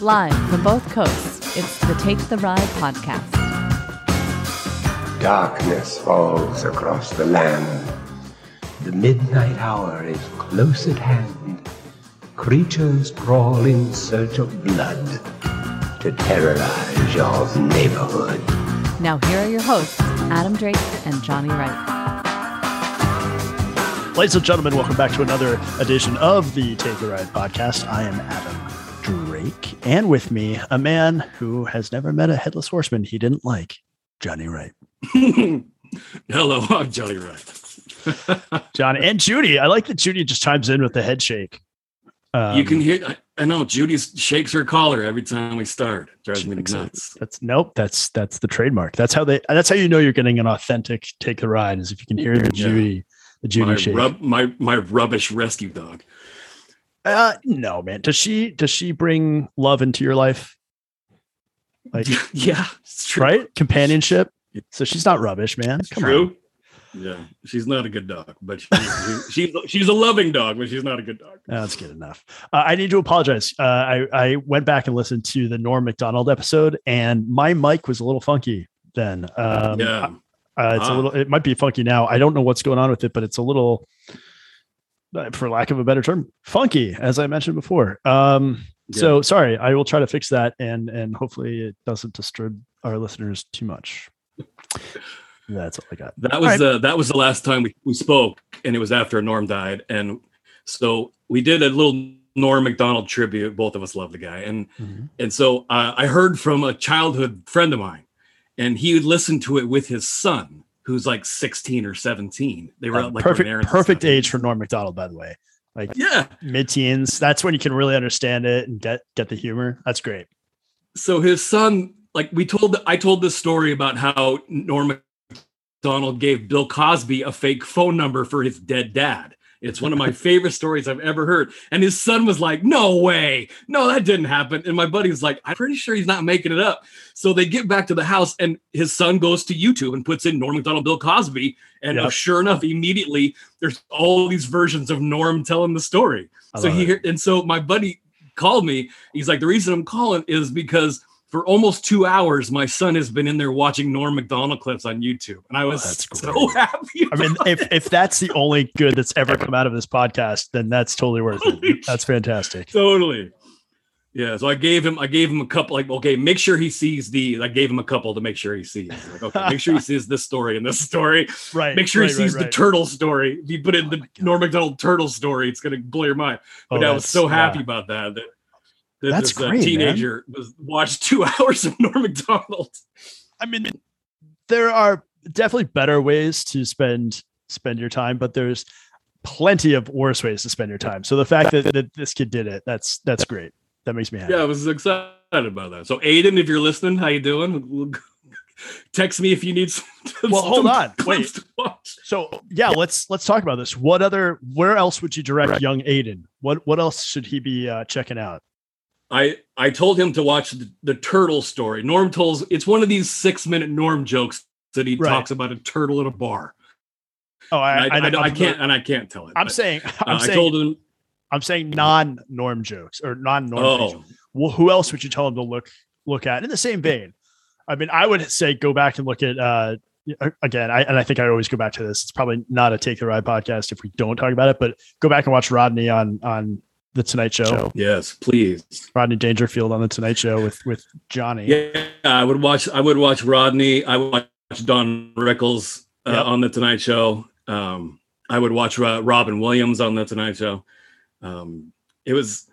Live from both coasts, it's the Take the Ride podcast. Darkness falls across the land. The midnight hour is close at hand. Creatures crawl in search of blood to terrorize your neighborhood. Now, here are your hosts, Adam Drake and Johnny Wright. Ladies and gentlemen, welcome back to another edition of the Take the Ride podcast. I am Adam Drake, and with me, a man who has never met a headless horseman he didn't like, Johnny Wright. Hello, I'm Johnny Wright. John and Judy. I like that Judy just chimes in with the head shake. Um, you can hear. I, I know Judy shakes her collar every time we start. Drives me nuts. That's nope. That's that's the trademark. That's how they. That's how you know you're getting an authentic take the ride is if you can hear the Judy. Yeah. The Judy my shake. Rub, my my rubbish rescue dog. Uh, no, man. Does she does she bring love into your life? Like, yeah, it's true. Right? Companionship. So she's not rubbish, man. Come true. On. Yeah, she's not a good dog, but she's, she's she's a loving dog, but she's not a good dog. That's good enough. Uh, I need to apologize. Uh, I I went back and listened to the Norm Macdonald episode, and my mic was a little funky then. Um, yeah, uh, it's ah. a little. It might be funky now. I don't know what's going on with it, but it's a little, for lack of a better term, funky, as I mentioned before. Um, yeah. So sorry. I will try to fix that, and and hopefully it doesn't disturb our listeners too much. That's all I got. That was right. the that was the last time we, we spoke, and it was after Norm died, and so we did a little Norm Macdonald tribute. Both of us love the guy, and mm-hmm. and so uh, I heard from a childhood friend of mine, and he would listen to it with his son, who's like sixteen or seventeen. They were uh, like perfect perfect age for Norm Macdonald, by the way. Like yeah, mid teens. That's when you can really understand it and get get the humor. That's great. So his son, like we told, I told this story about how Norm Donald gave Bill Cosby a fake phone number for his dead dad. It's one of my favorite stories I've ever heard. And his son was like, No way. No, that didn't happen. And my buddy was like, I'm pretty sure he's not making it up. So they get back to the house, and his son goes to YouTube and puts in Norm Macdonald, Bill Cosby. And yep. sure enough, immediately there's all these versions of Norm telling the story. so he, it. and so my buddy called me. He's like, The reason I'm calling is because for almost two hours, my son has been in there watching Norm Macdonald clips on YouTube, and I was oh, so happy. I mean, if if that's the only good that's ever come out of this podcast, then that's totally worth it. That's fantastic. Totally. Yeah, so I gave him I gave him a couple like okay, make sure he sees the I gave him a couple to make sure he sees. Like, okay, make sure he sees this story and this story. Right. Make sure right, he sees right, the turtle story. If you put in oh the Norm Macdonald turtle story, it's gonna blow your mind. But oh, I was so happy yeah. about that that that That's this, great, teenager man. was watched two hours of Norm Macdonald. I mean, there are definitely better ways to spend spend your time, but there's plenty of worse ways to spend your time. So the fact that, that this kid did it, that's that's great. That makes me happy. Yeah, I was excited about that. So Aiden, if you're listening, how you doing? Text me if you need some. Well, hold on. Wait. So yeah, let's let's talk about this. What other? Where else would you direct right. young Aiden? What what else should he be uh, checking out? I I told him to watch the, the, turtle story. Norm tells it's one of these six minute Norm jokes that he right. talks about a turtle at a bar. Oh, I, I, I, I can't and I can't tell it. I'm but, saying I'm uh, saying, I told him I'm saying non Norm jokes or non Norm. Oh. Well, who else would you tell him to look look at in the same vein? I mean, I would say go back and look at uh, again, I, and I think I always go back to this. It's probably not a take the ride podcast if we don't talk about it, but go back and watch Rodney on on the Tonight Show. Yes, please. Rodney Dangerfield on the Tonight Show with with Johnny. Yeah, I would watch. I would watch Rodney. I would watch Don Rickles uh, yep. on the Tonight Show. Um, I would watch uh, Robin Williams on the Tonight Show. Um, it was.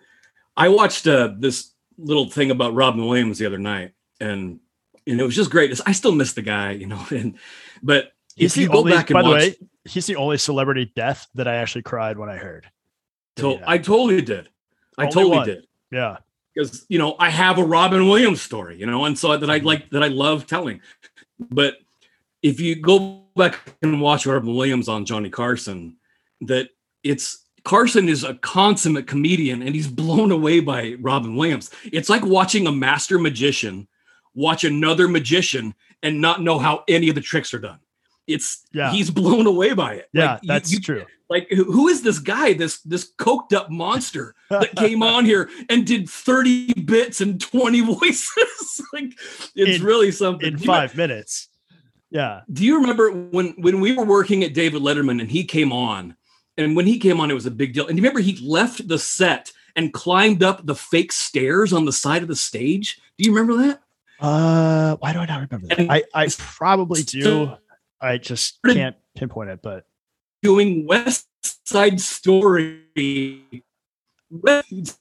I watched uh, this little thing about Robin Williams the other night, and and it was just great. I still miss the guy, you know. And but he's if you go only, back and by watch, the way, he's the only celebrity death that I actually cried when I heard. To- I totally did. I Only totally one. did. Yeah. Because you know, I have a Robin Williams story, you know, and so that I mm-hmm. like that I love telling. But if you go back and watch Robin Williams on Johnny Carson, that it's Carson is a consummate comedian and he's blown away by Robin Williams. It's like watching a master magician watch another magician and not know how any of the tricks are done. It's Yeah. he's blown away by it. Yeah, Like, that's you- true. like who is this guy this this coked up monster that came on here and did 30 bits and 20 voices like it's In- really something In you- five minutes. Yeah. do you remember when when we were working at david letterman and he came on and when he came on it was a big deal and you remember he left the set and climbed up the fake stairs on the side of the stage do you remember that Uh, why do I not remember that? And- I, I probably do. I just can't pinpoint it, but doing west side story West-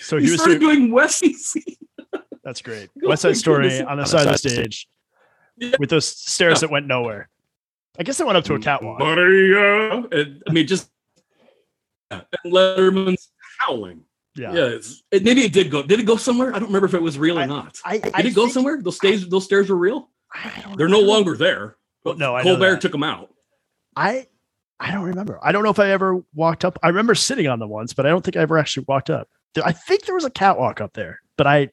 so he he was started doing, doing west that's great. West Side Story on the side of the stage Yeah. with those stairs Yeah. that went nowhere. I guess they went up to a catwalk. Maria. And, I mean, just and Letterman's howling. Yeah. Yeah, it's, it, maybe it did go. Did it go somewhere? I don't remember if it was real or not. I, Did it go somewhere? Those stairs, those stairs were real. I don't They're no longer there. Well, no, I Colbert took him out. I I don't remember. I don't know if I ever walked up. I remember sitting on the ones, but I don't think I ever actually walked up. I think there was a catwalk up there, but I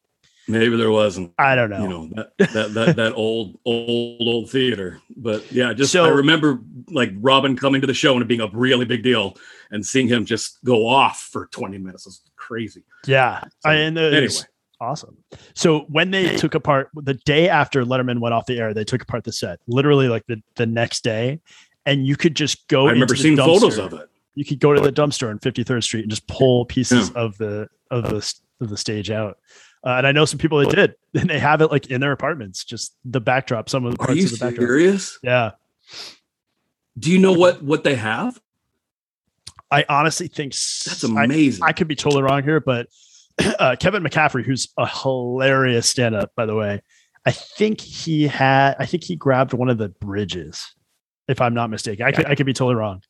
Maybe there wasn't. I don't know. You know that that that, that old old old theater. But yeah, just So- I remember like Robin coming to the show and it being a really big deal, and seeing him just go off for twenty minutes was crazy. yeah. So, I, and it was anyway. Awesome. So when they took apart the day after Letterman went off the air, they took apart the set literally like the, the next day, and you could just go. I remember seeing photos of it. You could go to the dumpster on 53rd Street and just pull pieces of the of the of the stage out. Uh, and I know some people that did, and they have it like in their apartments, just the backdrop, some of the Are parts you of the backdrop. serious? Yeah. Do you know what what they have? I honestly think That's I- amazing. I, could be totally wrong here, but uh, Kevin McCaffrey, who's a hilarious stand-up, by the way, I think he had, I think he grabbed one of the bridges, if I'm not mistaken. I could, I could be totally wrong.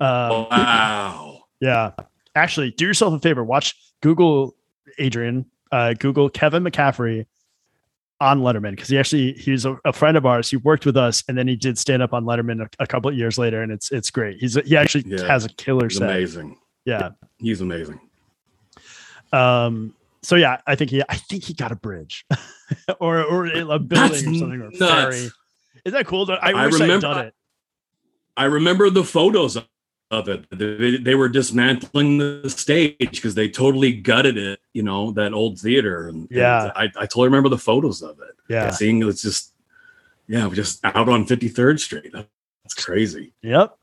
Um, wow. yeah, actually, do yourself a favor. Watch Google Adrian, uh, Google Kevin McCaffrey on Letterman because he actually he's a, a friend of ours. He worked with us, and then he did stand up on Letterman a, a couple of years later, and it's it's great. He's he actually Yeah. has a killer set. amazing. Yeah. He's amazing. Um. So yeah, I think he I think he got a bridge, or or a building That's or something or nuts. ferry. Isn't that cool? I, I wish I'd remember- done it. I remember the photos of- it. They, they were dismantling the stage because they totally gutted it, you know, that old theater. And, and Yeah. I, I totally remember the photos of it. Yeah. Seeing it's just, yeah, just out on 53rd Street. That's crazy. Yep.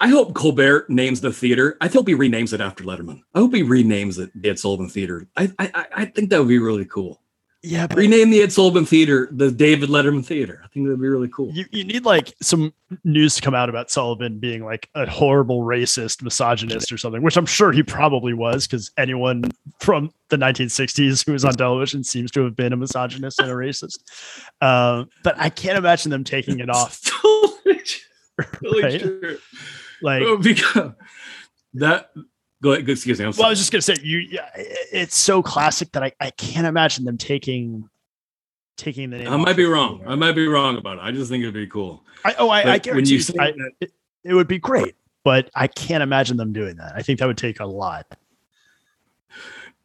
I hope Colbert names the theater. I hope he renames it after Letterman. I hope he renames it the Ed Sullivan Theater. I I, I- think that would be really cool. Yeah. But Rename the Ed Sullivan Theater the David Letterman Theater. I think that'd be really cool. you, you need like some news to come out about Sullivan being like a horrible racist, misogynist, or something, which I'm sure he probably was because anyone from the 1960s who was on television seems to have been a misogynist and a racist. Um, but I can't imagine them taking it off. Right? true. Like, Oh, because that. Go ahead. Excuse me. I'm well, I was just gonna say you. Yeah, it's so classic that I, I can't imagine them taking taking the name. I might be wrong. anywhere. I might be wrong about it. I just think it'd be cool. I, oh, I, I But guarantee you, say I, that- it, it would be great, but I can't imagine them doing that. I think that would take a lot.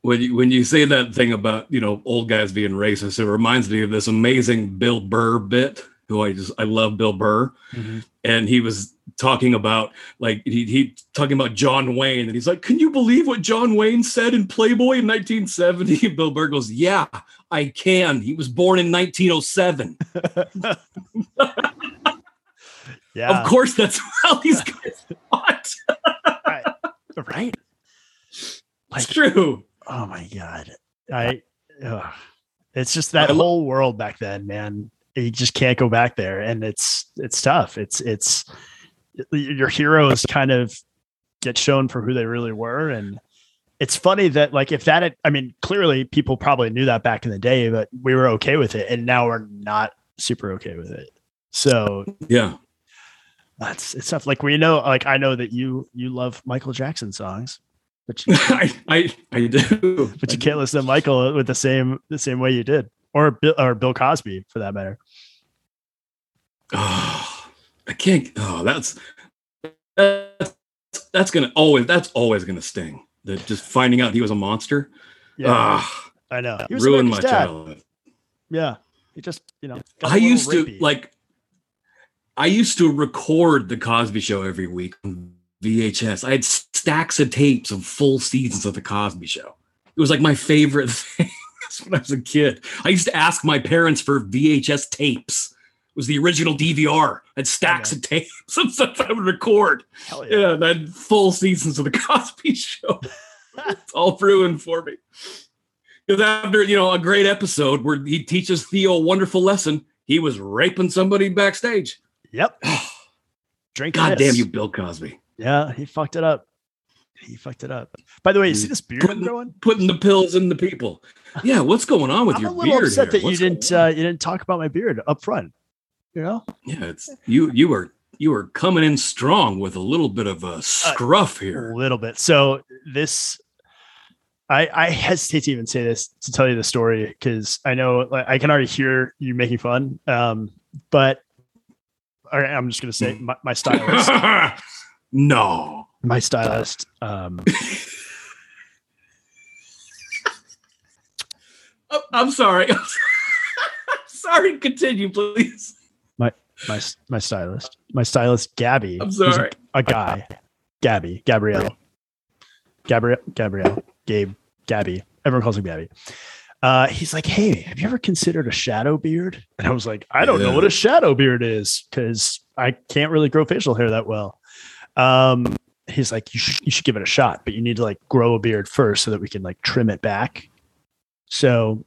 when you when you say that thing about you know old guys being racist, it reminds me of this amazing Bill Burr bit. Who I just I love Bill Burr, mm-hmm. and he was talking about like he he talking about John Wayne, and he's like, "Can you believe what John Wayne said in Playboy in 1970?" And Bill Burr goes, "Yeah, I can. He was born in 1907. Yeah, Of course, that's how these guys thought. right. right? It's Like, true. oh my god, I. ugh. It's just that whole world back then, man. You just can't go back there, and it's it's tough. It's it's your heroes kind of get shown for who they really were, and it's funny that like if that had, I mean, clearly people probably knew that back in the day, but we were okay with it, and now we're not super okay with it. So Yeah. that's it's tough. Like we know, like I know that you you love Michael Jackson songs, but you I, I I do. but you can't listen to Michael with the same the same way you did, or Bill or Bill Cosby for that matter. Oh, I can't. Oh, that's that's that's gonna always that's always gonna sting. That just finding out he was a monster. Yeah, Ah, I know. He ruined my dad. childhood. Yeah, he just you know. I used to like. I used to record the Cosby Show every week on VHS. I had stacks of tapes of full seasons of the Cosby Show. It was like my favorite thing when I was a kid. I used to ask my parents for VHS tapes. Was the original DVR. I had stacks of tapes of stuff I would record. Hell Yeah, and I had full seasons of the Cosby Show. it's all ruined for me. Because after you know a great episode where he teaches Theo a wonderful lesson, he was raping somebody backstage. Yep. Drink. God damn you, Bill Cosby. Yeah, he fucked it up. He fucked it up. By the way, you see this beard Putting, growing? putting the pills in the people. Yeah, what's going on with I'm your a little beard? upset here? that you didn't uh, you didn't talk about my beard up front. You know? yeah, it's you. You were you were coming in strong with a little bit of Uh, a scruff here. A little bit. So this I I hesitate to even say this to tell you the story because I know like, I can already hear you making fun. Um, but all right, I'm just gonna say my, my stylist. no. my stylist. Um, Oh, I'm sorry. I'm sorry. Continue, please. My my stylist. My stylist, Gabby. I'm who's a- A, guy, Gabby, Gabrielle, Gabrielle, Gabrielle, Gabe, Gabby. Everyone calls him Gabby. Uh, he's like, "Hey, have you ever considered a shadow beard?" And I was like, "I don't know what a shadow beard is because I can't really grow facial hair that well." Um, he's like, "You should you should give it a shot, but you need to like grow a beard first so that we can like trim it back." So,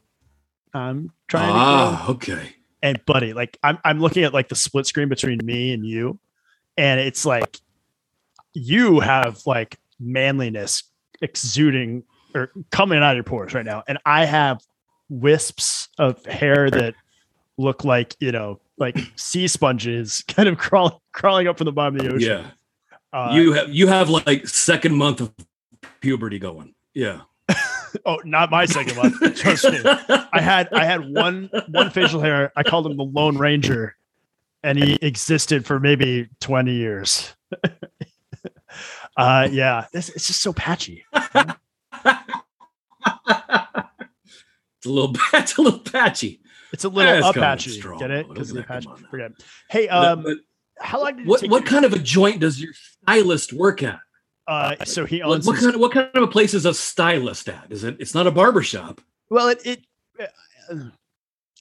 I'm trying to grow Ah, okay. And buddy, like I'm I'm looking at like the split screen between me and you, and it's like you have like manliness exuding or coming out of your pores right now, and I have wisps of hair that look like you know like sea sponges kind of crawling crawling up from the bottom of the ocean. Yeah. Uh, you have you have like second month of puberty going. Yeah. oh, not my second one. Trust me. I had I had one one facial hair. I called him the Lone Ranger, and he existed for maybe twenty years. uh, yeah, it's, it's just so patchy. It's a little it's a little patchy. It's a little up patchy. Get it? Because of the Come patch. Forget. Hey, um, but how long did it what take what kind of a joint does your stylist work at? Uh, so he What, owns. what his- kind of what kind of a place is a stylist at? Is it? It's not a barber shop. well, it, it uh,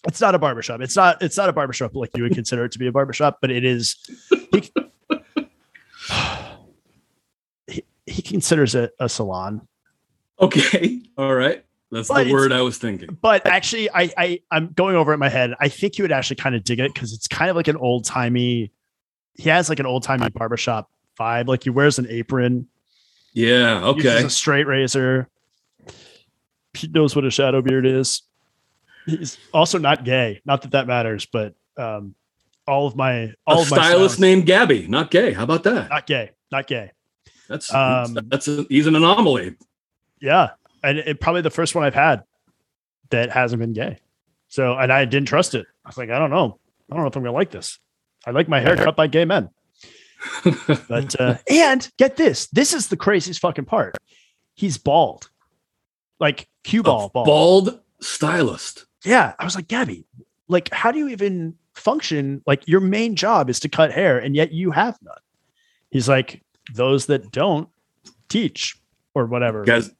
it's not a barbershop. It's not it's not a barbershop like you would consider it to be a barbershop, but it is. He, he, he considers it a salon. Okay. All right. That's But the word I was thinking. but actually I, I i'm going over it in my head i think you would actually kind of dig it because it's kind of like an old timey he has like an old timey barbershop vibe like he wears an apron Yeah. Okay. a straight razor. He knows what a shadow beard is. He's also not gay. Not that that matters but um all of my all A of my stylist named Gabby, not gay. How about that? not gay. Not gay. That's um, that's a, he's an anomaly. yeah and it, probably the first one i've had that hasn't been gay. So and i didn't trust it. I was like i don't know. I don't know if i'm gonna like this. I like my hair cut by gay men but uh and get this this is the craziest fucking part he's bald like cue ball bald. bald stylist. yeah i was like gabby like how do you even function like your main job is to cut hair and yet you have none he's like those that don't teach or whatever Guys,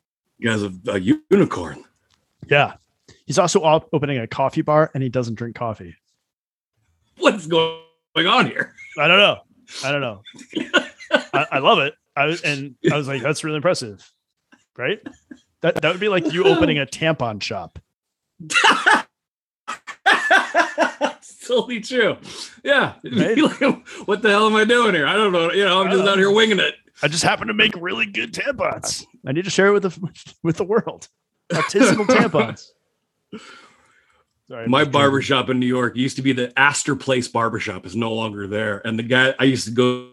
guys, a, a unicorn. Yeah. He's also op- opening a coffee bar and he doesn't drink coffee. What's going on here? I don't know. I don't know. I, I love it. I was, and I was like, that's really impressive. Right? That that would be like you opening a tampon shop. it's totally true. Yeah. Right? Like, what the hell am I doing here? I don't know. You know, I'm just don't out here winging it. I just happen to make really good tampons. I need to share it with the with the world. Artisanal tampons. Sorry, My I'm barber shop in New York used to be the Astor Place barber shop is no longer there. And the guy I used to go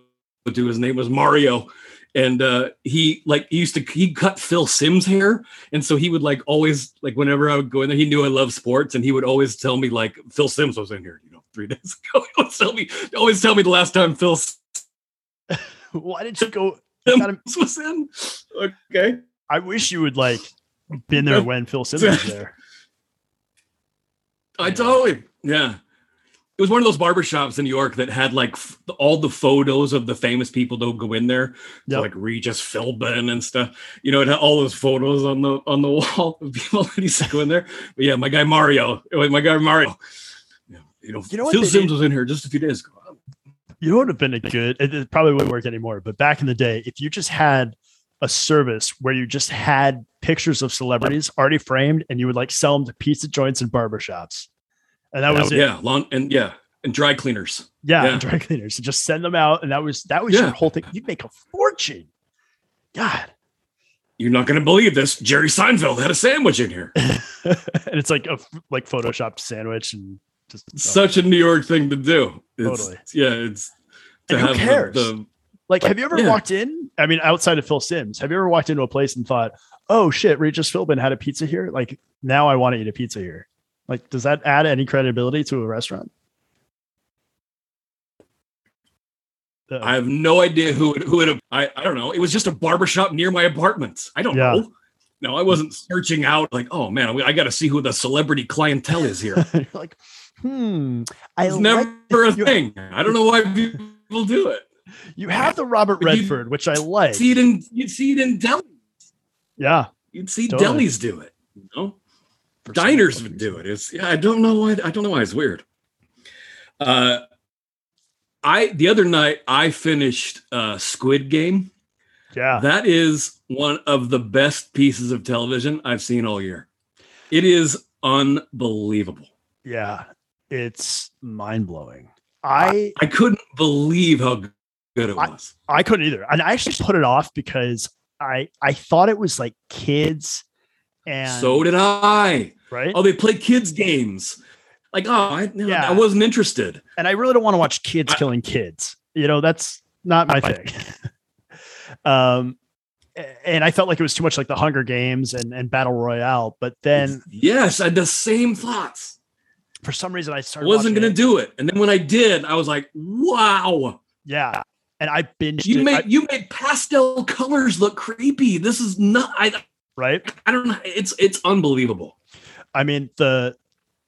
to, his name was Mario. And uh, he like he used to he cut Phil Simms hair, and so he would like always like whenever I would go in there, he knew I love sports, and he would always tell me like Phil Simms was in here, you know, three days ago. He would tell me always tell me the last time Phil Why did you go? Simms was in. Okay, I wish you would like been there when Phil Simmons was there. I totally yeah. it was one of those barbershops in New York that had like f- all the photos of the famous people don't go in there, yep. so like Regis Philbin and stuff. You know, it had all those photos on the on the wall of people that used to go in there. But yeah, my guy Mario, my guy Mario. Yeah, you know, you know Phil Simms did? was in here just a few days ago. You know what would have been a good? It probably wouldn't work anymore. But back in the day, if you just had a service where you just had pictures of celebrities already framed, and you would like sell them to pizza joints and barbershops and that was yeah, long and yeah, and dry cleaners. Yeah, yeah. dry cleaners. So just send them out, and that was that was yeah. your whole thing. You'd make a fortune. God, you're not going to believe this. Jerry Seinfeld had a sandwich in here, and it's like a like photoshopped sandwich, and just oh. such a New York thing to do. It's, totally. Yeah, it's. To and cares? The, the, like, have you ever yeah. walked in? I mean, outside of Phil Simms, have you ever walked into a place and thought, "Oh shit, Regis Philbin had a pizza here. Like, now I want to eat a pizza here." Like, does that add any credibility to a restaurant? Uh, I have no idea who it, who it. I I don't know. It was just a barbershop near my apartment. I don't yeah. know. No, I wasn't searching out like, oh man, I got to see who the celebrity clientele is here. like, hmm, I it's like never a thing. I don't know why people do it. You have the Robert Redford, which I like. See it in you'd see it in delis. Yeah, you'd see totally. delis do it. You know, diners would do it. It's yeah. I don't know why. I don't know why it's weird. Uh, I the other night I finished uh, Squid Game. Yeah, that is one of the best pieces of television I've seen all year. It is unbelievable. Yeah, it's mind blowing. I I couldn't believe how good it was. I, I couldn't either, and I actually put it off because I I thought it was like kids, and so did I. Right? Oh, they play kids games like oh I, yeah. I wasn't interested and I really don't want to watch kids I, killing kids you know that's not my thing um and I felt like it was too much like the Hunger Games and, and Battle Royale. But then, yes, I had the same thoughts. For some reason, I started. wasn't going to do it, and then when I did, I was like, "Wow!" Yeah, and I binged. You it. made I, you made pastel colors look creepy. This is not. I right. I don't know. It's it's unbelievable. I mean the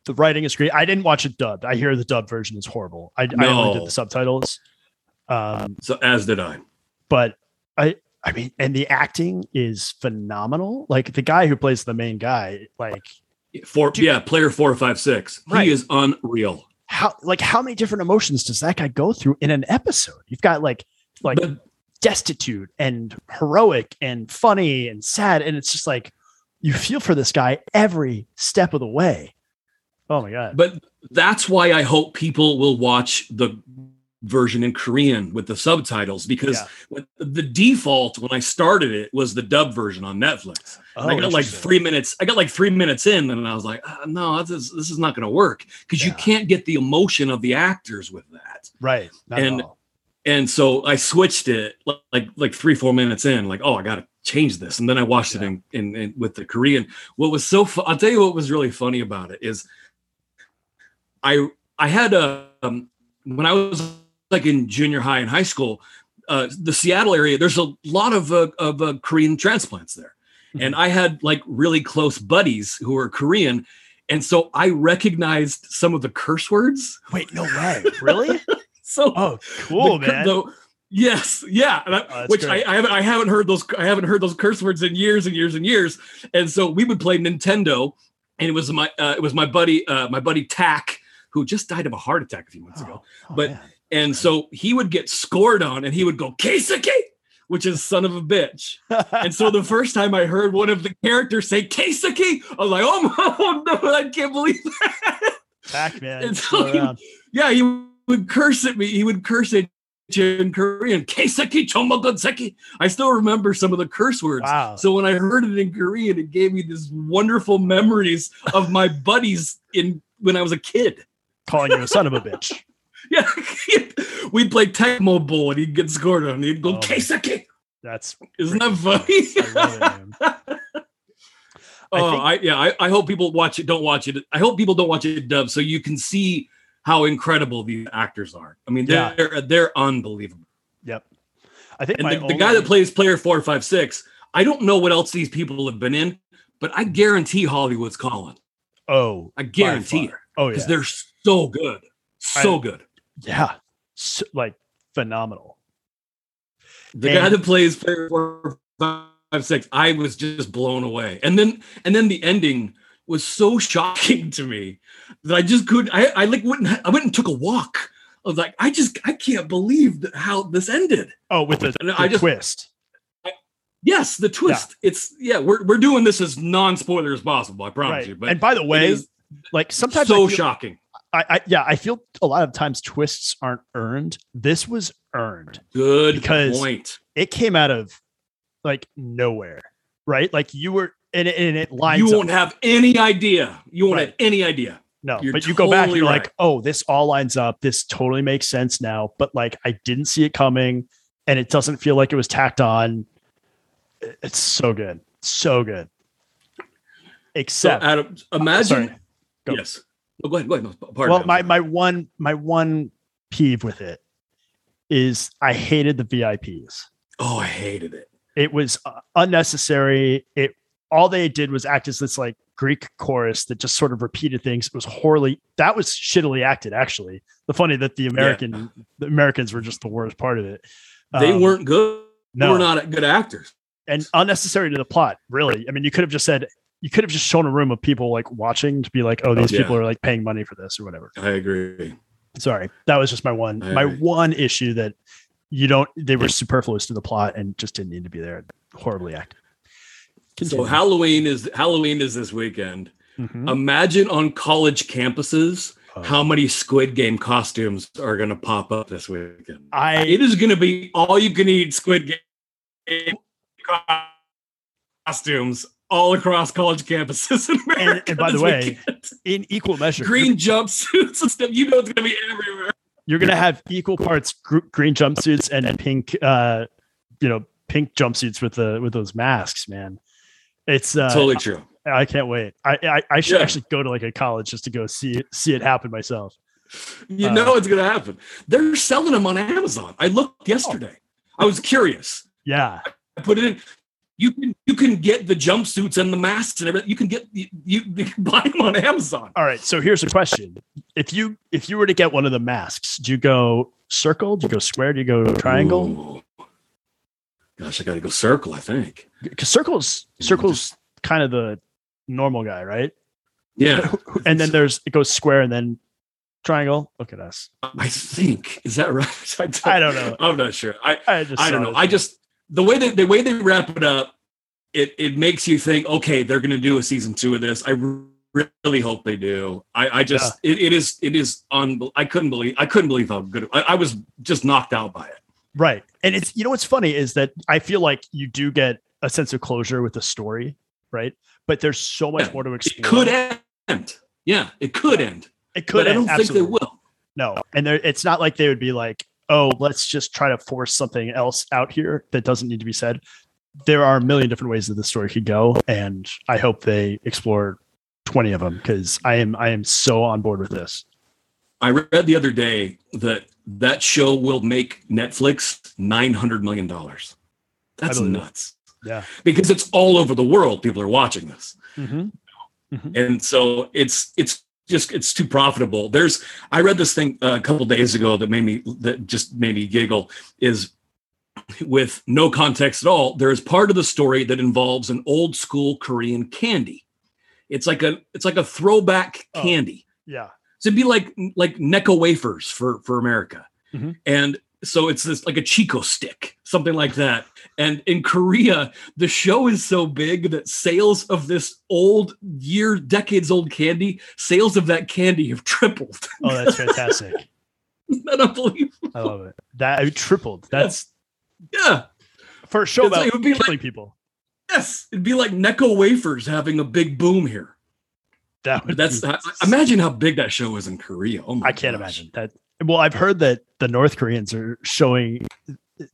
the writing is great. I didn't watch it dubbed. I hear the dubbed version is horrible. I, no. I only did the subtitles. Um, so as did I. But I, I mean, and the acting is phenomenal. Like the guy who plays the main guy, like four, dude, yeah, player four, five, six. Right. He is unreal. How like how many different emotions does that guy go through in an episode? You've got like like but, destitute and heroic and funny and sad, and it's just like you feel for this guy every step of the way. Oh my god! But that's why I hope people will watch the version in Korean with the subtitles because yeah. the default when I started it was the dub version on Netflix. Oh, I got like three minutes. I got like three minutes in, and I was like, oh, "No, this is, this is not going to work because yeah. you can't get the emotion of the actors with that." Right. And and so I switched it like like three four minutes in, like, "Oh, I got to change this," and then I watched yeah. it in, in, in with the Korean. What was so fu- I'll tell you what was really funny about it is I I had a um, when I was like in junior high and high school, uh, the Seattle area. There's a lot of uh, of uh, Korean transplants there, mm-hmm. and I had like really close buddies who were Korean, and so I recognized some of the curse words. Wait, no way, really? so oh, cool, the, man. The, Yes, yeah, I, oh, which I, I, haven't I haven't heard those I haven't heard those curse words in years and years and years. And so we would play Nintendo, and it was my uh, it was my buddy uh, my buddy Tack who just died of a heart attack a few months oh, ago. Oh, but man. And so he would get scored on and he would go Keisuke, which is son of a bitch. and so the first time I heard one of the characters say Keisuke, I was like, oh, oh no, I can't believe that. Pac-Man. So he, yeah, he would curse at me. He would curse at in Korean, Keiseki Chomogonseki. I still remember some of the curse words. Wow. So when I heard it in Korean, it gave me these wonderful memories of my buddies in when I was a kid calling you a son of a bitch. yeah, we'd play Tecmo Bowl and he'd get scored on. He'd go oh. That's isn't that funny? I oh, I, I, yeah. I, I hope people watch it. Don't watch it. I hope people don't watch it dub so you can see how incredible these actors are. I mean, they're yeah. they're unbelievable. Yep. I think the, only... the, guy that plays player four five six. I don't know what else these people have been in, but I guarantee Hollywood's calling. Oh, I guarantee it. Oh, because they're so good, So I, good. Yeah. So, like phenomenal. The and, guy that plays player four, five, six, I was just blown away. And then and then the ending was so shocking to me that I just could I, I like went and, I went and took a walk. I was like, I just I can't believe how this ended. Oh, with the, the I just, twist. I, yes, the twist. Yeah. It's yeah, we're we're doing this as non-spoiler as possible, I promise right. you. But and by the way, like sometimes so feel, shocking. I, I yeah, I feel a lot of times twists aren't earned. This was earned. Good because point. It came out of like nowhere, right? Like you were and it, and it lines. You won't up. have any idea. You won't right. have any idea. No, you're but you totally go back and you're right. like, oh, this all lines up. This totally makes sense now. But like, I didn't see it coming, and it doesn't feel like it was tacked on. It's so good, so good. Except, so Adam, imagine. Go. Yes. Oh, go ahead. Go ahead. No, well, my my one my one peeve with it is I hated the VIPs. Oh, I hated it. It was uh, unnecessary. It all they did was act as this like Greek chorus that just sort of repeated things. It was horribly that was shittily acted. Actually, the funny that the American yeah. the Americans were just the worst part of it. They um, weren't good. No, they were not good actors and unnecessary to the plot. Really, I mean, you could have just said you could have just shown a room of people like watching to be like, oh, these oh, yeah. people are like paying money for this or whatever. I agree. Sorry, that was just my one my one issue that you don't they were superfluous to the plot and just didn't need to be there. Horribly acted. Continue. So Halloween is Halloween is this weekend. Mm-hmm. Imagine on college campuses oh. how many Squid Game costumes are going to pop up this weekend. I it is going to be all you can eat Squid Game costumes all across college campuses in America. And, and by the way, weekend. in equal measure, green jumpsuits and stuff. You know it's going to be everywhere. You're going to have equal parts green jumpsuits and pink, uh, you know, pink jumpsuits with the with those masks, man. It's uh, totally true. I, I can't wait. I I, I should yeah. actually go to like a college just to go see it see it happen myself. You uh, know it's gonna happen. They're selling them on Amazon. I looked yesterday. Oh. I was curious. Yeah. I put it in. You can you can get the jumpsuits and the masks and everything. You can get you, you, you can buy them on Amazon. All right. So here's a question: If you if you were to get one of the masks, do you go circle? Do you go square? Do you go triangle? Ooh. Gosh, I got to go circle. I think because circles circles kind of the normal guy, right? Yeah. and then there's it goes square and then triangle. Look at us. I think is that right? I don't, I don't know. I'm not sure. I I, just I don't know. I just the way that the way they wrap it up, it it makes you think, okay, they're going to do a season two of this. I really hope they do. I, I just yeah. it, it is it is on. I couldn't believe I couldn't believe how good I, I was just knocked out by it. Right, and it's you know what's funny is that I feel like you do get a sense of closure with the story, right? But there's so much yeah, more to explore. It could end. Yeah, it could end. It could. End, I don't absolutely. think they will. No, and there, it's not like they would be like, oh, let's just try to force something else out here that doesn't need to be said. There are a million different ways that the story could go, and I hope they explore twenty of them because I am I am so on board with this. I read the other day that that show will make Netflix nine hundred million dollars. That's nuts. Yeah. Because it's all over the world. People are watching this. Mm-hmm. Mm-hmm. And so it's it's just it's too profitable. There's I read this thing a couple days ago that made me that just made me giggle is with no context at all. There is part of the story that involves an old school Korean candy. It's like a it's like a throwback oh, candy. Yeah. So it'd be like like Necco wafers for for America. Mm-hmm. And so it's this like a Chick-O-Stick, something like that. And in Korea, the show is so big that sales of this old year, decades old candy, sales of that candy have tripled. Oh, that's fantastic. Isn't that unbelievable? I love it. That it tripled. That's yeah. For a show it's about like, it would be killing like, people. Yes, it'd be like Necco wafers having a big boom here. That would that's be, imagine how big that show is in Korea. Oh I can't gosh. imagine that. Well, I've heard that the North Koreans are showing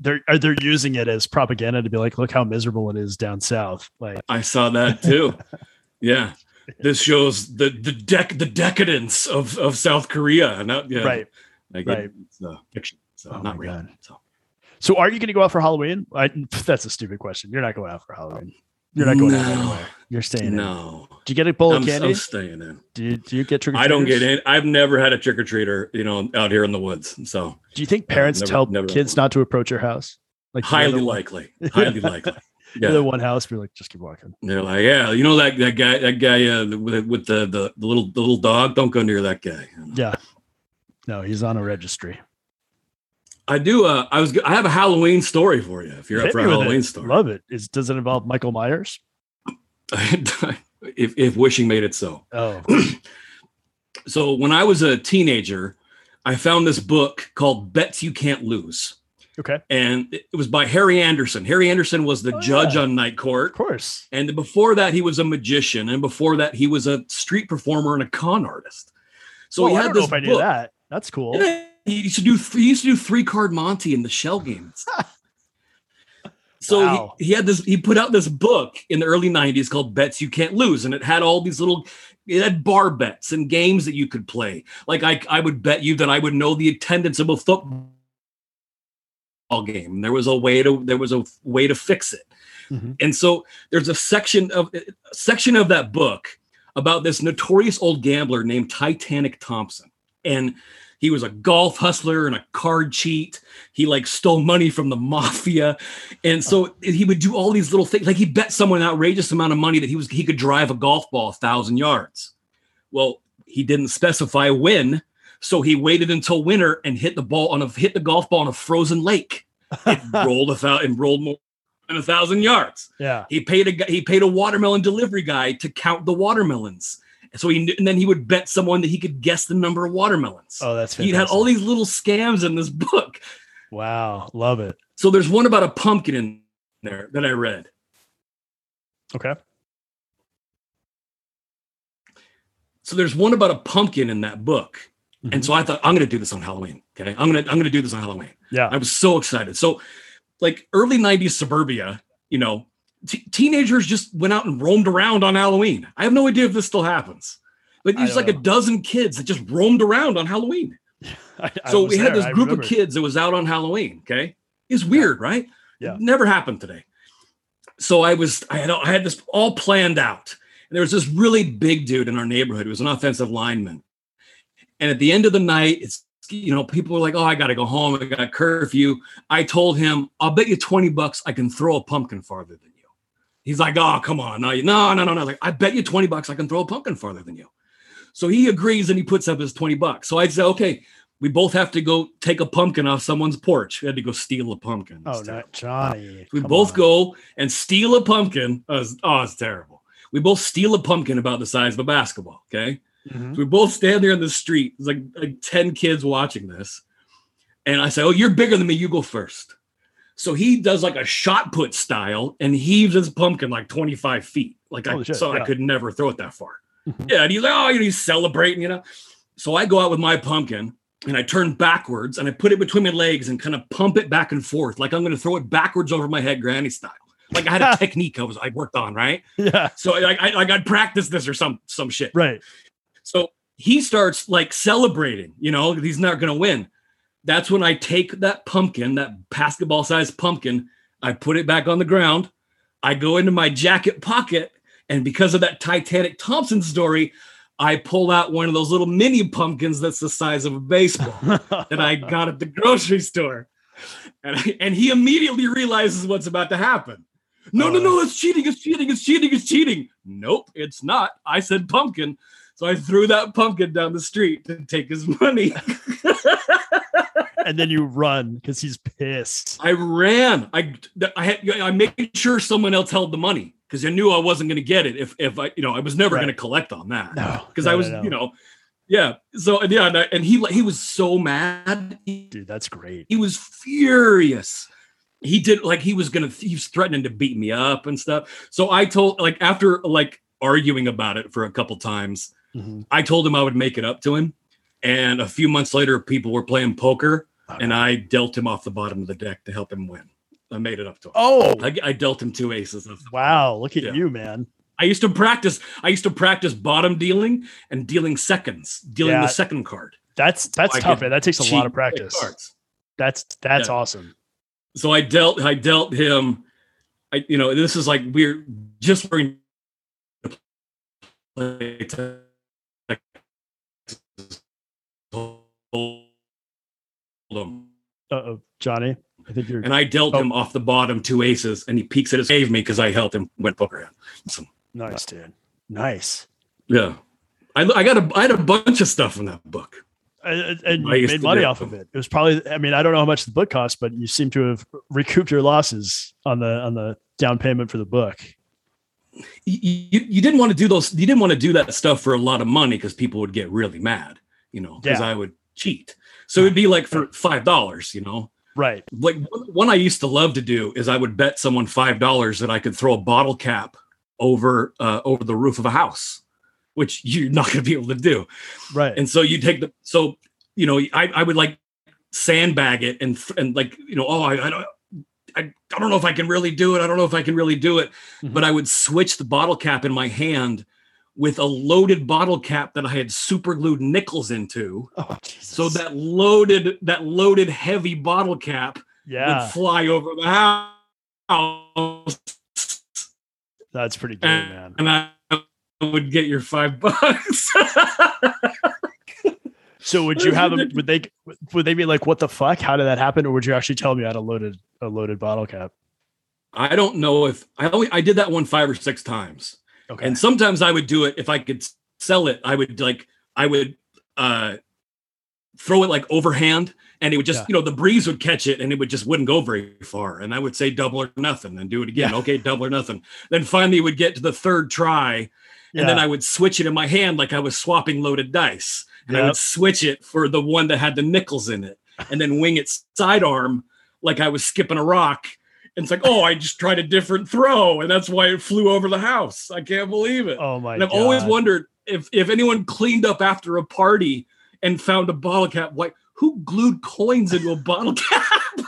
they're they're using it as propaganda to be like, look how miserable it is down south. Like I saw that too. yeah. This shows the the dec the decadence of, of South Korea. Not yeah. Right. Like right. It, it's uh, fiction. So oh not real. God. So so are you going to go out for Halloween? I, that's a stupid question. You're not going out for Halloween. You're not going no, out anyway. You're staying no. in. Do you get a bowl I'm, of candy? I'm staying in. Do you, do you get trick? I don't get in. I've never had a trick or treater, you know, out here in the woods. So, do you think parents never, tell never kids not to approach your house? Like highly likely, highly likely. Yeah. The one house, we're like, just keep walking. They're like, yeah, you know that that guy, that guy uh, with, with the, the the little the little dog. Don't go near that guy. Yeah, no, he's on a registry. I do. Uh, I was. I have a Halloween story for you. If you're Hit up for a Halloween it. story, love it. Is does it involve Michael Myers? if if wishing made it so. Oh. so when I was a teenager, I found this book called "Bets You Can't Lose." Okay. And it was by Harry Anderson. Harry Anderson was the oh, judge yeah. on Night Court. Of course. And before that, he was a magician. And before that, he was a street performer and a con artist. So well, he had this book. I knew that. That's cool. Yeah, he used to do he used to do three card Monty in the shell games. so wow. he, he had this he put out this book in the early 90s called Bets You Can't Lose. And it had all these little it had bar bets and games that you could play. Like I, I would bet you that I would know the attendance of a football game. There was a way to there was a way to fix it. Mm-hmm. And so there's a section of a section of that book about this notorious old gambler named Titanic Thompson. And he was a golf hustler and a card cheat. He like stole money from the mafia. And so he would do all these little things. Like he bet someone an outrageous amount of money that he was he could drive a golf ball a thousand yards. Well, he didn't specify when, so he waited until winter and hit the ball on a hit the golf ball on a frozen lake. It rolled a and rolled more than a thousand yards. Yeah. He paid a he paid a watermelon delivery guy to count the watermelons. So he knew, and then he would bet someone that he could guess the number of watermelons. Oh, that's fantastic. he had all these little scams in this book. Wow, love it. So there's one about a pumpkin in there that I read. Okay. So there's one about a pumpkin in that book. Mm-hmm. And so I thought I'm going to do this on Halloween. Okay, I'm gonna I'm gonna do this on Halloween. Yeah, I was so excited. So, like early '90s suburbia, you know, t- teenagers just went out and roamed around on Halloween. I have no idea if this still happens, but there's like know. a dozen kids that just roamed around on Halloween. I, I so we had this group of kids that was out on Halloween. Okay, it's weird, yeah. right? Yeah, it never happened today. So I was I had I had this all planned out. And there was this really big dude in our neighborhood who was an offensive lineman and at the end of the night, it's you know, people were like, "Oh, I got to go home. I got curfew." I told him, "I'll bet you twenty bucks I can throw a pumpkin farther than you." He's like, "Oh, come on, no, no, no, no, no." Like, I bet you twenty bucks I can throw a pumpkin farther than you. So he agrees and he puts up his twenty bucks. So I say, "Okay, we both have to go take a pumpkin off someone's porch. We had to go steal a pumpkin. Oh, not Johnny. We both on. go and steal a pumpkin. Oh, it's, oh, it's terrible. We both steal a pumpkin about the size of a basketball. Okay. Mm-hmm. So we both stand there in the street. There's like, like 10 kids watching this. And I say, Oh, you're bigger than me. You go first. So he does like a shot put style and heaves his pumpkin like 25 feet. Like I shit, so yeah. I could never throw it that far. Mm-hmm. Yeah. And he's like, Oh, you know, he's celebrating, you know. So I go out with my pumpkin and I turn backwards and I put it between my legs and kind of pump it back and forth. Like I'm going to throw it backwards over my head, granny style. Like I had a technique I was I worked on, right? Yeah. So like I like I'd practice this or some some shit. Right. So he starts like celebrating, you know, he's not going to win. That's when I take that pumpkin, that basketball sized pumpkin, I put it back on the ground. I go into my jacket pocket. And because of that Titanic Thompson story, I pull out one of those little mini pumpkins that's the size of a baseball that I got at the grocery store. And, I, and he immediately realizes what's about to happen. No, uh, no, no, it's cheating, it's cheating, it's cheating, it's cheating. Nope, it's not. I said pumpkin. So I threw that pumpkin down the street to take his money. and then you run because he's pissed. I ran. I I had I made sure someone else held the money because I knew I wasn't going to get it if if I you know I was never right. going to collect on that. No, because no, I was no, no. you know yeah. So yeah, and, I, and he he was so mad. Dude, that's great. He was furious. He did like he was gonna he was threatening to beat me up and stuff. So I told like after like arguing about it for a couple times. Mm-hmm. I told him I would make it up to him. And a few months later, people were playing poker. And I dealt him off the bottom of the deck to help him win. I made it up to him. Oh, I, I dealt him two aces. Wow, look at yeah. you, man. I used to practice. I used to practice bottom dealing and dealing seconds, dealing yeah. the second card. That's that's so tough, man. That takes a lot of practice. That's that's yeah. awesome. So I dealt I dealt him. I you know this is like we're just we're play Uh-oh, Johnny. I think you're and I dealt oh. him off the bottom two aces, and he peeks at his gave me because I helped him went poker hand. So, nice, dude. Nice. Yeah, I, I got a I had a bunch of stuff in that book. And, and you made money off of it. It was probably. I mean, I don't know how much the book cost, but you seem to have recouped your losses on the on the down payment for the book. You, you, you didn't want to do those. You didn't want to do that stuff for a lot of money because people would get really mad. You know, because yeah. I would cheat. So it'd be like for five dollars. You know, Right. Like one I used to love to do is I would bet someone five dollars that I could throw a bottle cap over uh, over the roof of a house, which you're not going to be able to do. Right. And so you take the so you know I, I would like sandbag it and and like you know oh I, I don't I, I don't know if I can really do it. I don't know if I can really do it. Mm-hmm. But I would switch the bottle cap in my hand with a loaded bottle cap that I had super glued nickels into. Oh, so that loaded that loaded heavy bottle cap yeah. would fly over the house. That's pretty good, and, man. And I would get your five bucks. so would you have them? Would they? Would they be like, "What the fuck? How did that happen?" Or would you actually tell me I had a loaded a loaded bottle cap? I don't know if I only I did that one five or six times. Okay. And sometimes I would do it if I could sell it. I would like I would uh throw it like overhand and it would just yeah. you know the breeze would catch it and it would just wouldn't go very far and i would say double or nothing and do it again yeah. okay double or nothing then finally would get to the third try yeah. and then i would switch it in my hand like i was swapping loaded dice and yep. i would switch it for the one that had the nickels in it and then wing it sidearm like i was skipping a rock and it's like, oh, I just tried a different throw, and that's why it flew over the house. I can't believe it. Oh my! And I've God. always wondered if if anyone cleaned up after a party and found a bottle cap. Why? Who glued coins into a bottle cap?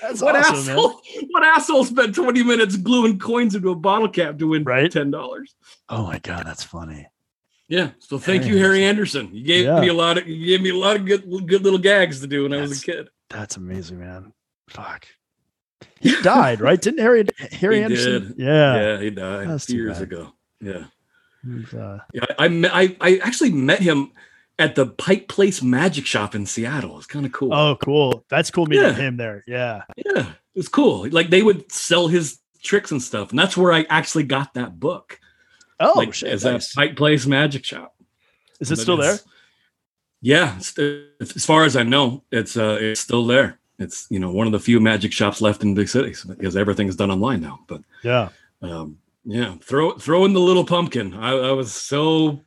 That's what awesome, asshole? Man. What asshole spent twenty minutes gluing coins into a bottle cap to win right? ten dollars? Oh my god, that's funny. Yeah. So thank Harry you, Harry Anderson. Anderson. You gave yeah. me a lot of you gave me a lot of good good little gags to do when that's, I was a kid. That's amazing, man. Fuck. He died, right? Didn't Harry Harry he Anderson? Did. Yeah. Yeah, he died That's years ago. Yeah. Uh, yeah, I, met, I I actually met him at the Pike Place Magic Shop in Seattle. It's kind of cool. Oh, cool. That's cool meeting yeah. him there. Yeah. Yeah. It's cool. Like they would sell his tricks and stuff. And that's where I actually got that book. Oh, like, shit. As nice. Pike Place Magic Shop. Is it still there? Yeah. as far as I know, it's uh it's still there it's you know one of the few magic shops left in big cities because everything's done online now. But yeah, um, yeah, throw throw in the little pumpkin. I, I was so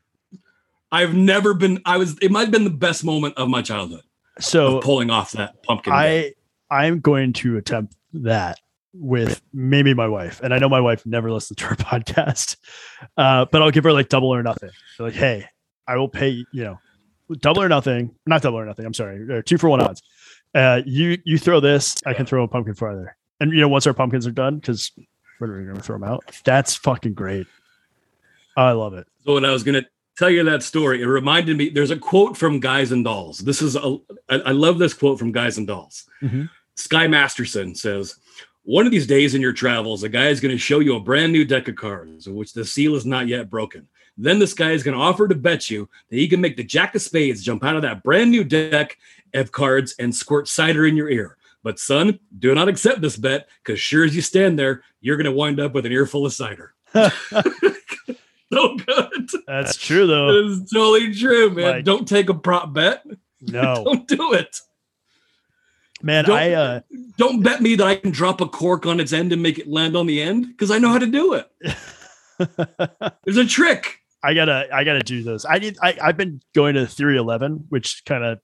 I've never been. I was. It might have been the best moment of my childhood. So of pulling off that pumpkin. I I'm going to attempt that with maybe my wife, and I know my wife never listens to our podcast, uh, but I'll give her like double or nothing. So like, hey, I will pay. You know, double or nothing. Not double or nothing. I'm sorry, two for one odds uh, you you throw this, I can throw a pumpkin farther. And you know, once our pumpkins are done, because we're going to throw them out. That's fucking great. I love it. So when I was going to tell you that story, it reminded me. There's a quote from Guys and Dolls. This is a, I, I love this quote from Guys and Dolls. Mm-hmm. Sky Masterson says, "One of these days in your travels, a guy is going to show you a brand new deck of cards, of which the seal is not yet broken." Then this guy is going to offer to bet you that he can make the Jack of Spades jump out of that brand new deck of cards and squirt cider in your ear. But son, do not accept this bet because sure as you stand there, you're going to wind up with an earful of cider. so good. That's true, though. It's totally true, man. Like, Don't take a prop bet. No, don't do it. Man, don't, I uh, don't bet me that I can drop a cork on its end and make it land on the end because I know how to do it. There's a trick. I gotta, I gotta do those. I need. I, I've been going to 311, which kind of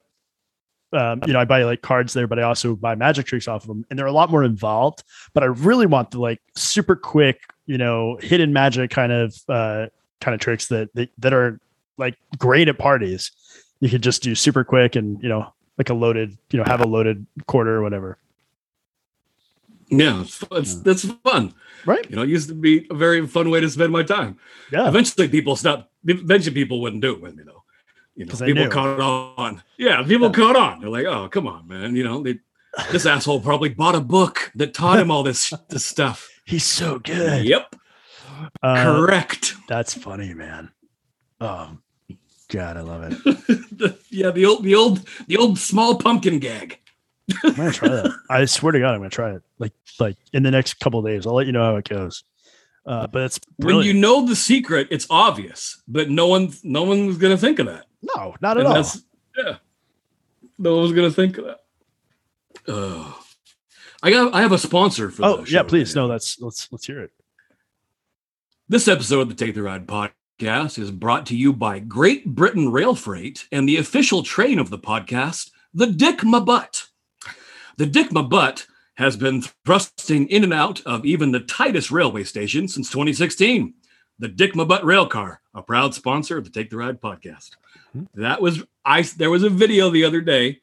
um, you know, I buy like cards there, but I also buy magic tricks off of them, and they're a lot more involved. But I really want the like super quick, you know, hidden magic kind of uh, kind of tricks that, that that are like great at parties. You could just do super quick and you know, like a loaded, you know, have a loaded quarter or whatever. Yeah, it's, it's yeah. that's fun, right? You know, it used to be a very fun way to spend my time. Yeah. Eventually, people stopped. Eventually, people wouldn't do it with me though you know, people caught on. Yeah, people caught on. They're like, "Oh, come on, man!" You know, they, this asshole probably bought a book that taught him all this this stuff. He's so good. Yep. Uh, Correct. That's funny, man. Oh God, I love it. The- yeah, the old, the old, the old small pumpkin gag. I'm gonna try that. I swear to God, I'm gonna try it. Like, like in the next couple of days. I'll let you know how it goes. Uh, but it's When you know the secret, it's obvious, but no one, no one's gonna think of that. No, not at And all. Yeah, no one's gonna think of that. Oh, I got, I have a sponsor for. Oh yeah, please. today. No, that's let's let's hear it. This episode of the Take the Ride podcast is brought to you by Great Britain Rail Freight and the official train of the podcast, the Dick My Butt. The Dick My Butt has been thrusting in and out of even the tightest railway station since 2016. The Dick My Butt Rail Car, a proud sponsor of the Take the Ride podcast. That was I. There was a video the other day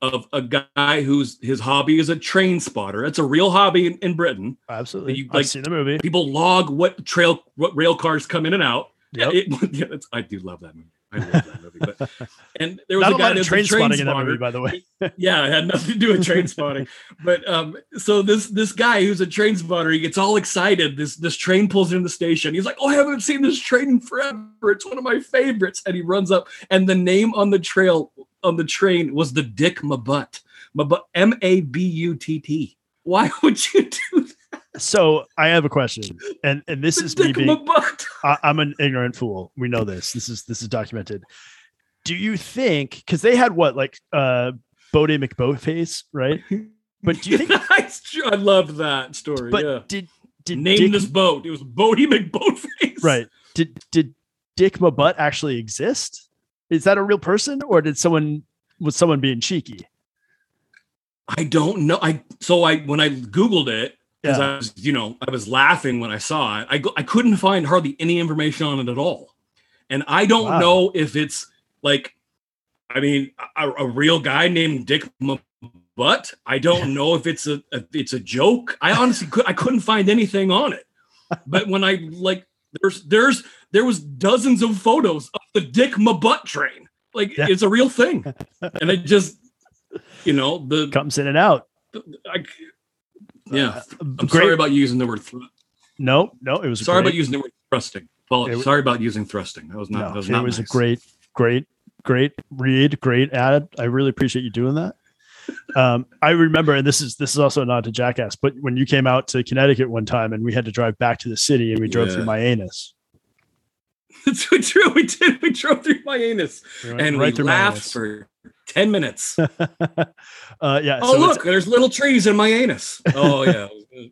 of a guy whose his hobby is a train spotter. It's a real hobby in, in Britain Absolutely. You, I've like- seen the movie. people log what trail what rail cars come in and out. Yep. It- I do love that movie. I love that movie. But and there was Not a guy lot of train spotting in that movie, by the way. Yeah, it had nothing to do with train spotting. But um, so this this guy who's a train spotter, he gets all excited. This this train pulls in the station. He's like, "Oh, I haven't seen this train in forever. It's one of my favorites." And he runs up, and the name on the trail on the train was the Dick Mabutt. Mabutt, M A B U T T. Why would you do So I have a question, and and this is me being, I, I'm an ignorant fool. We know this. This is this is documented. Do you think because they had what like uh Boaty McBoatface, right? But do you think. I love that story. but yeah. did did Name Dick, this boat. It was Boaty McBoatface. right? Did did Dick Mabutt actually exist? Is that a real person or did someone was someone being cheeky? I don't know. I so I when I googled it because Yeah. I was you know I was laughing when I saw it. I go, I couldn't find hardly any information on it at all, and I don't Wow. know if it's like, I mean, a, a real guy named Dick Butt. I don't know if it's a, a it's a joke. I honestly could I couldn't find anything on it. But when I like there's there's there was dozens of photos of the Dick Butt train. Like Yeah. it's a real thing, and it just you know the Comes in and out. I, yeah, I'm Great. sorry about using the word. Thr- No, no, it was sorry great, about using the word thrusting. Well, It sorry about using thrusting. That was not. no, that was it not was a great, great, great read, great ad. I really appreciate you doing that. Um, I remember, and this is this is also a nod to Jackass, but when you came out to Connecticut one time and we had to drive back to the city and we drove through Yeah. my anus. It's true. We did. We drove through my anus We and right we through my laughed anus. for ten minutes. uh, yeah. oh so look, there's little trees in my anus. Oh yeah.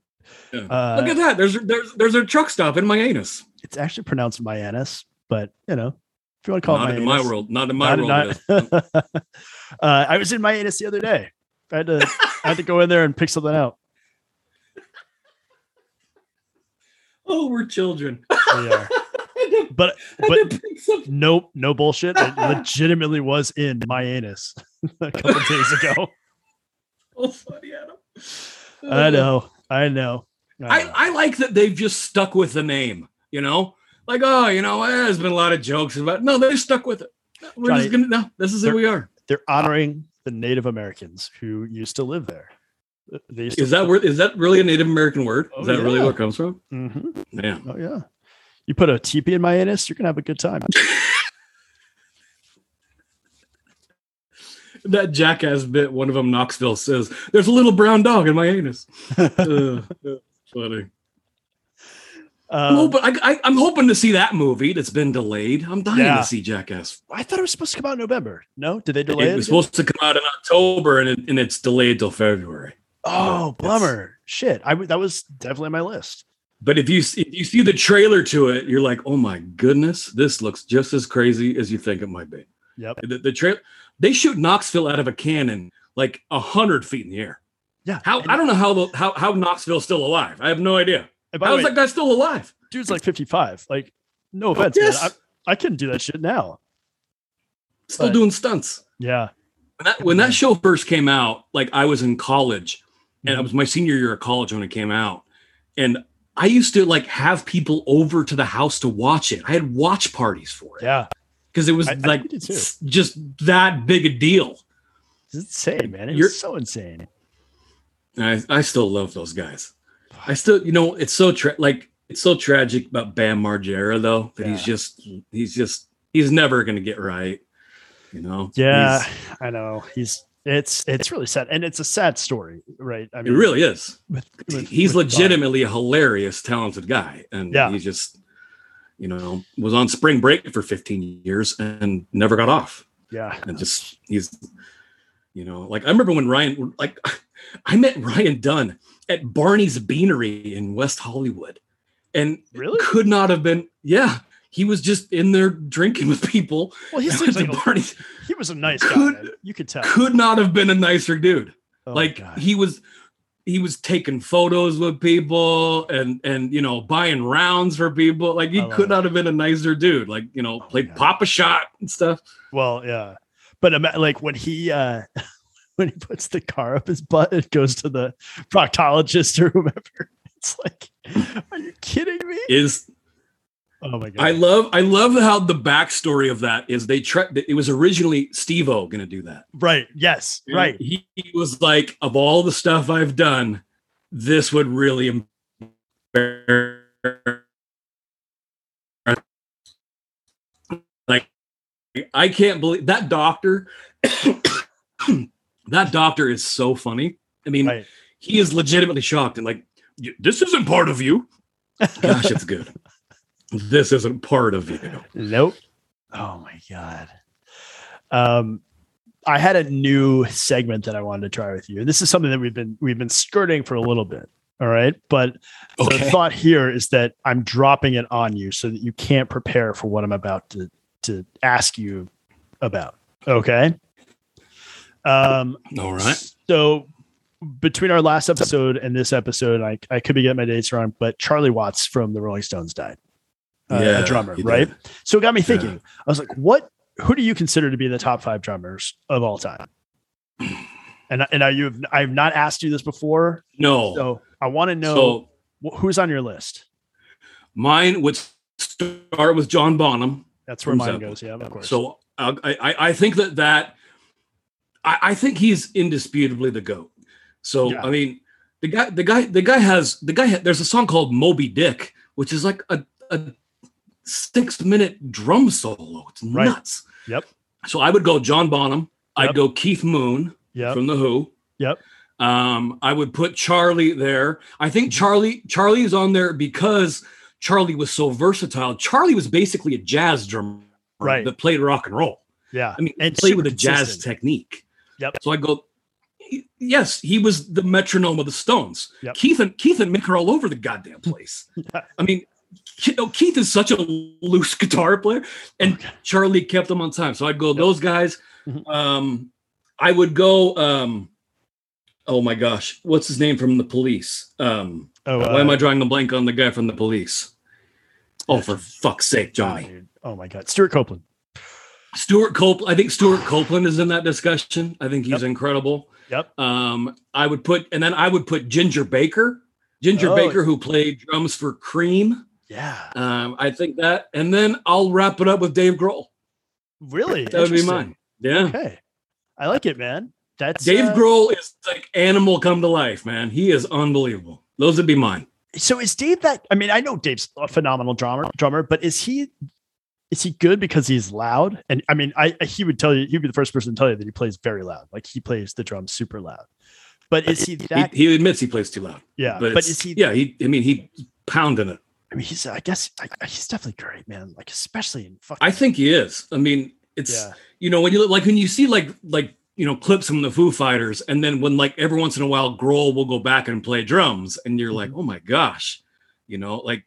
Yeah. Uh, look at that. There's there's there's a truck stop in my anus. it's actually pronounced my anus, but you know, if you want to call Not it in my my world. Not in my not- world. not- uh, I was in my anus the other day. I had to I had to go in there and pick something out. oh, we're children. Yeah. But but had to pick something. nope, no bullshit. It legitimately was in my anus a couple days ago. Oh, funny, Adam. I know, I know. I, know. I like that they've just stuck with the name, you know? Like, oh, you know, eh, there's been a lot of jokes about no, they stuck with it. We're just gonna no, this is who we are. They're honoring the Native Americans who used to live there. They Is that word is that really a Native American word? Oh, Is that really yeah. where it comes from? Mhm. Yeah. Oh yeah. You put a teepee in my anus, you're gonna have a good time. That jackass bit, one of them Knoxville says, There's a little brown dog in my anus. Uh, funny. I'm, Um, hoping, I, I, I'm hoping to see that movie that's been delayed. I'm dying Yeah. to see Jackass. I thought it was supposed to come out in November. No, did they delay It it? was again? supposed to come out in October and, it, and it's delayed till February. Oh, It's- bummer! Shit, I that was definitely on my list. But if you see- if you see the trailer to it, you're like, oh my goodness, this looks just as crazy as you think it might be. Yep. The, the trailer, they shoot Knoxville out of a cannon like a hundred feet in the air. Yeah. How I don't know how the, how how Knoxville's still alive. I have no idea. and by the How way, that guy still alive? dude's like 55. Like, no offense, Yes. man. I, I couldn't do that shit now. Still But- doing stunts. Yeah. When that, when that show first came out, like I was in college, and Mm-hmm. it was my senior year of college when it came out, and I used to like have people over to the house to watch it. I had watch parties for it Yeah. because it was I- I like s- just that big a deal. It's insane, man. It's You're- so insane. I, I still love those guys. I still, you know, it's so tra- like it's so tragic about Bam Margera though that yeah. he's just he's just he's never gonna get right. You know? Yeah, I know. He's it's it's really sad, and it's a sad story, right? I mean, it really is. With, with, he's with legitimately a hilarious, talented guy, and yeah. he just, you know, was on spring break for 15 years and never got off. Yeah, and just he's, you know, like I remember when Ryan, like, I met Ryan Dunn at Barney's Beanery in West Hollywood, and really could not have been, yeah, he was just in there drinking with people. Well, he seems like a, he was a nice could, guy. Man. You could tell. Could not have been a nicer dude. Oh, like he was he was taking photos with people and and you know buying rounds for people. Like he could not have been a nicer dude. Like you know, oh, played Pop-A-Shot and stuff. Well, yeah, but like when he uh when he puts the car up his butt, it goes to the proctologist or whoever. It's like, are you kidding me? Is Oh my god! I love I love how the backstory of that is they tried. It was originally Steve-O going to do that. Right. Yes. And right. He, he, was like, of all the stuff I've done, this would really like. I can't believe that doctor. that doctor is so funny. I mean, right. he is legitimately shocked and like, this isn't part of you. Gosh, it's good this isn't part of you. Nope. Oh my god. Um, I had a new segment that I wanted to try with you. This is something that we've been we've been skirting for a little bit. All right. But okay. the thought here is that I'm dropping it on you so that you can't prepare for what I'm about to to ask you about. Okay. Um all right. So between our last episode and this episode, I, I could be getting my dates wrong, but Charlie Watts from the Rolling Stones died uh, yeah, a drummer, right? Did. So it got me thinking. Yeah. I was like, what? Who do you consider to be the top five drummers of all time? And and are you? Have I've not asked you this before. No. So I want to know so, who's on your list. Mine would start with John Bonham. That's where mine goes. Yeah, of course. So uh, I I think that that I, I think he's indisputably the goat. So yeah. I mean, the guy the guy the guy has the guy. There's a song called Moby Dick, which is like a a six minute drum solo. It's right. nuts. Yep. So I would go John Bonham. Yep. I'd go Keith Moon yep. from the Who. Yep. Um, I would put Charlie there. I think Charlie Charlie is on there because Charlie was so versatile. Charlie was basically a jazz drummer right. that played rock and roll. Yeah. I mean, and played with a jazz technique. Yep. So I go, yes, he was the metronome of the Stones. Yep. Keith and Keith and Mick are all over the goddamn place. I mean, you know, Keith is such a loose guitar player, and okay. Charlie kept them on time. So I'd go yep. those guys. Mm-hmm. Um, I would go. Um, oh my gosh, what's his name from the Police? Um, oh, why uh, am I drawing a blank on the guy from the Police? Oh, for fuck's sake, Johnny! Oh my god, Stewart Copeland. Stewart Copeland. I think Stewart Copeland is in that discussion. I think he's yep. incredible. Yep. Um, I would put, and then I would put Ginger Baker. Ginger oh. Baker, who played drums for Cream. Yeah. Um, I think that, and then I'll wrap it up with Dave Grohl. Really? That would be mine. Yeah. Okay. I like it, man. That's Dave uh, Grohl is like animal come to life, man. He is unbelievable. Those would be mine. So is Dave that? I mean, I know Dave's a phenomenal drummer, drummer, but is he is he good because he's loud? And I mean, I he would tell you he'd be the first person to tell you that he plays very loud. Like he plays the drums super loud. But is he that? He, he admits he plays too loud. Yeah, but, but is he? Yeah, he. I mean, he pounding it. I mean, he's. I guess I, he's definitely great, man. Like especially in fucking. I think he is. I mean, it's yeah. you know when you like when you see like like you know clips from the Foo Fighters, and then when like every once in a while Grohl will go back and play drums, and you're like, mm-hmm. oh my gosh, you know, like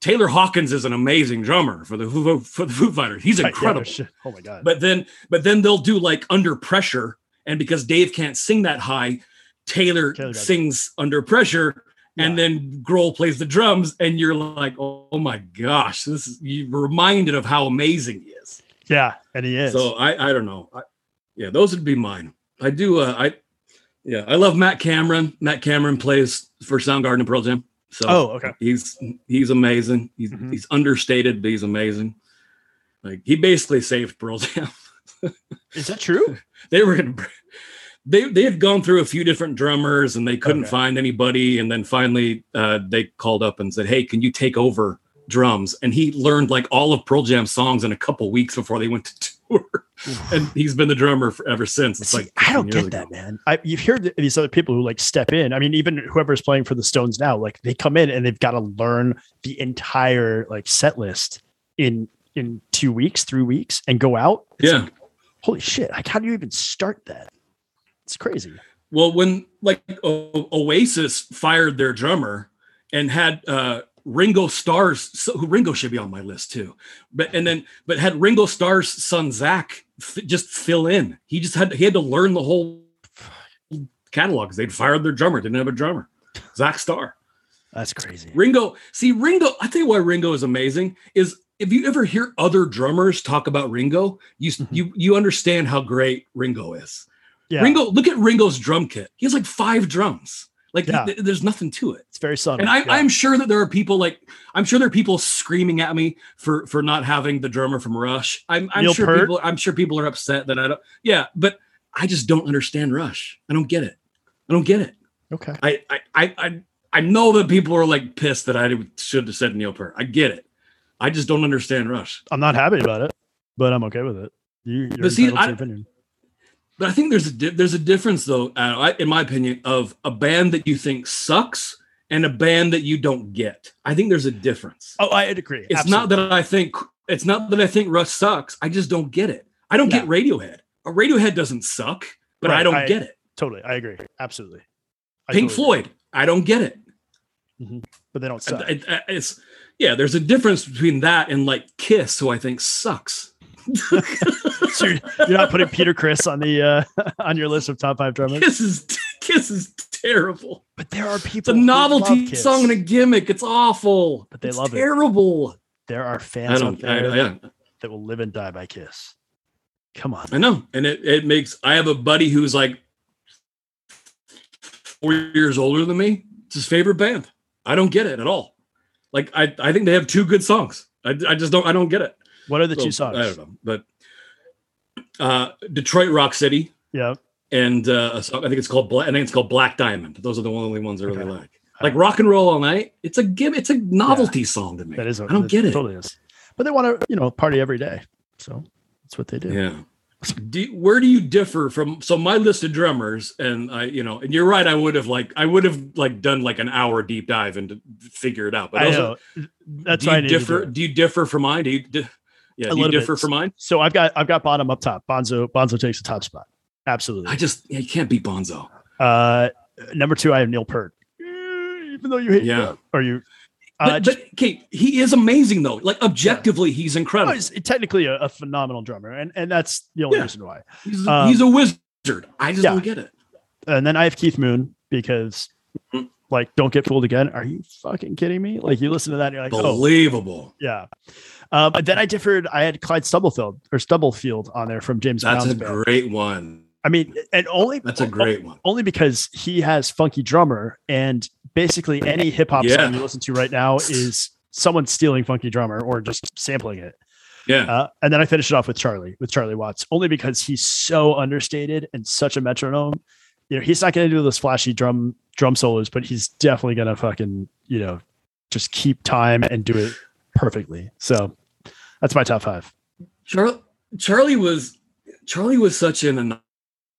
Taylor Hawkins is an amazing drummer for the Foo, for the Foo Fighters. He's incredible. Yeah, oh my god! But then but then they'll do like under pressure, and because Dave can't sing that high, Taylor, Taylor sings under pressure and then Grohl plays the drums, and you're like, oh, oh, my gosh, this is you're reminded of how amazing he is. Yeah, and he is. So I I don't know. I, yeah, those would be mine. I do. Uh, I yeah, I love Matt Cameron. Matt Cameron plays for Soundgarden and Pearl Jam. So oh, okay. He's he's amazing. He's mm-hmm. he's understated, but he's amazing. Like he basically saved Pearl Jam. is that true? they were gonna they they had gone through a few different drummers and they couldn't Okay. find anybody, and then finally uh, they called up and said, "Hey, can you take over drums?" And he learned like all of Pearl Jam songs in a couple weeks before they went to tour, and he's been the drummer for, ever since. It's See, like I don't 15 years get that, man. I, you've heard these other people who like step in. I mean, even whoever's playing for the Stones now, like they come in and they've got to learn the entire like set list in in two weeks, three weeks, and go out. It's Yeah. like, holy shit! Like, how do you even start that? It's crazy. Well, when like o- Oasis fired their drummer and had uh Ringo Starr's so who Ringo should be on my list too, but and then but had Ringo Starr's son Zak f- just fill in. He just had he had to learn the whole catalog because they'd fired their drummer, didn't have a drummer. Zak Starr. That's crazy. Ringo, see Ringo. I tell you why Ringo is amazing is if you ever hear other drummers talk about Ringo, you Mhm. you you understand how great Ringo is. Yeah, Ringo, look at Ringo's drum kit. He has like five drums. Like Yeah. th- there's nothing to it. it's very subtle. And I, yeah. I'm sure that there are people like I'm sure there are people screaming at me for for not having the drummer from Rush. I'm, I'm sure Peart? people I'm sure people are upset that I don't. Yeah, but I just don't understand Rush. I don't get it. I don't get it. okay. I I I I, I know that people are like pissed that I should have said Neil Peart. I get it. I just don't understand Rush. I'm not happy about it, but I'm okay with it. You, you're But see, I- opinion. But I think there's a di- there's a difference though, I- in my opinion, of a band that you think sucks and a band that you don't get. I think there's a difference. Oh, I agree. it's not that I think it's not that I think Rush sucks. I just don't get it. I don't get Radiohead. A Radiohead doesn't suck, but I don't I- get it. totally. I agree. Absolutely. I Pink totally agree. Floyd, I don't get it. Mm-hmm. but they don't suck. It- it's yeah. There's a difference between that and like Kiss, who I think sucks. so you're, you're not putting Peter Criss on the uh, on your list of top five drummers. Kiss is Kiss is terrible. But there are It's people. a who love novelty Kiss. song and a gimmick. It's awful. But they It's love it. terrible. There are fans out don't. I, there yeah, that will live and die by Kiss. Come on. I know, and it it makes. I have a buddy who's like four years older than me. It's his favorite band. I don't get it at all. Like I, I think they have two good songs. I, I just don't. I don't get it. What are the two songs? I don't know, but uh, Detroit Rock City Yeah. and uh, a song, I think it's called. Bla- I think it's called Black Diamond. Those are the only ones I really Okay. like. Like Rock and Roll All Night. It's a give. It's a novelty song to me. That is. I don't get it. Totally is. But they want to, you know, party every day. So that's what they do. Yeah. Do, where do you differ from? So my list of drummers, and I, you know, and you're right. I would have like, I would have like done like an hour deep dive and figure it out. But I know. That's do you differ. do. Do you differ from mine? Do you? Yeah, A little differ bit. from mine? So I've got I've got bottom up top. Bonzo Bonzo takes the top spot. Absolutely. I just, yeah, you can't beat Bonzo. Uh, number two, I have Neil Peart. Even though you hate, Yeah. or you, uh, just, but okay, he is amazing though. Like objectively, he's oh, incredible. he's technically a, a phenomenal drummer, and and that's the only Yeah. reason why. He's, um, he's a wizard. I just yeah. don't get it. And then I have Keith Moon because, like, don't get fooled again. Are you fucking kidding me? Like, you listen to that, and you're like, oh, Believable. yeah. Uh, but then I differed. I had Clyde Stubblefield or Stubblefield on there from James That's Brown's a band. great one. I mean, and only That's a great one. only because he has funky drummer and basically any hip hop Yeah. song you listen to right now is someone stealing funky drummer or just sampling it. Yeah. Uh, and then I finished it off with Charlie, with Charlie Watts, only because he's so understated and such a metronome. You know, he's not going to do those flashy drum drum solos, but he's definitely going to fucking you know just keep time and do it perfectly. So that's my top five. Charlie Charlie was Charlie was such an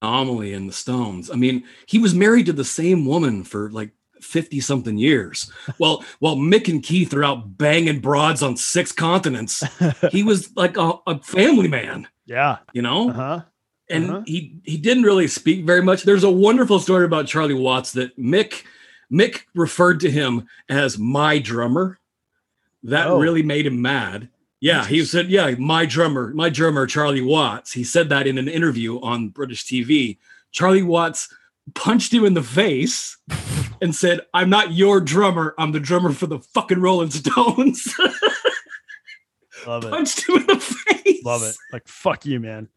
anomaly in the Stones. I mean, he was married to the same woman for like 50 something years. Well, while Mick and Keith are out banging broads on six continents, he was like a, a family man, Yeah. you know? Uh huh. and uh-huh. he he didn't really speak very much. There's a wonderful story about Charlie Watts that Mick Mick referred to him as my drummer. That Oh. really made him mad. Yeah, he said, "Yeah, my drummer, my drummer, Charlie Watts." He said that in an interview on British TV. Charlie Watts punched him in the face and said, "I'm not your drummer. I'm the drummer for the fucking Rolling Stones." Love it. punched him in the face. Love it. Like fuck you, man.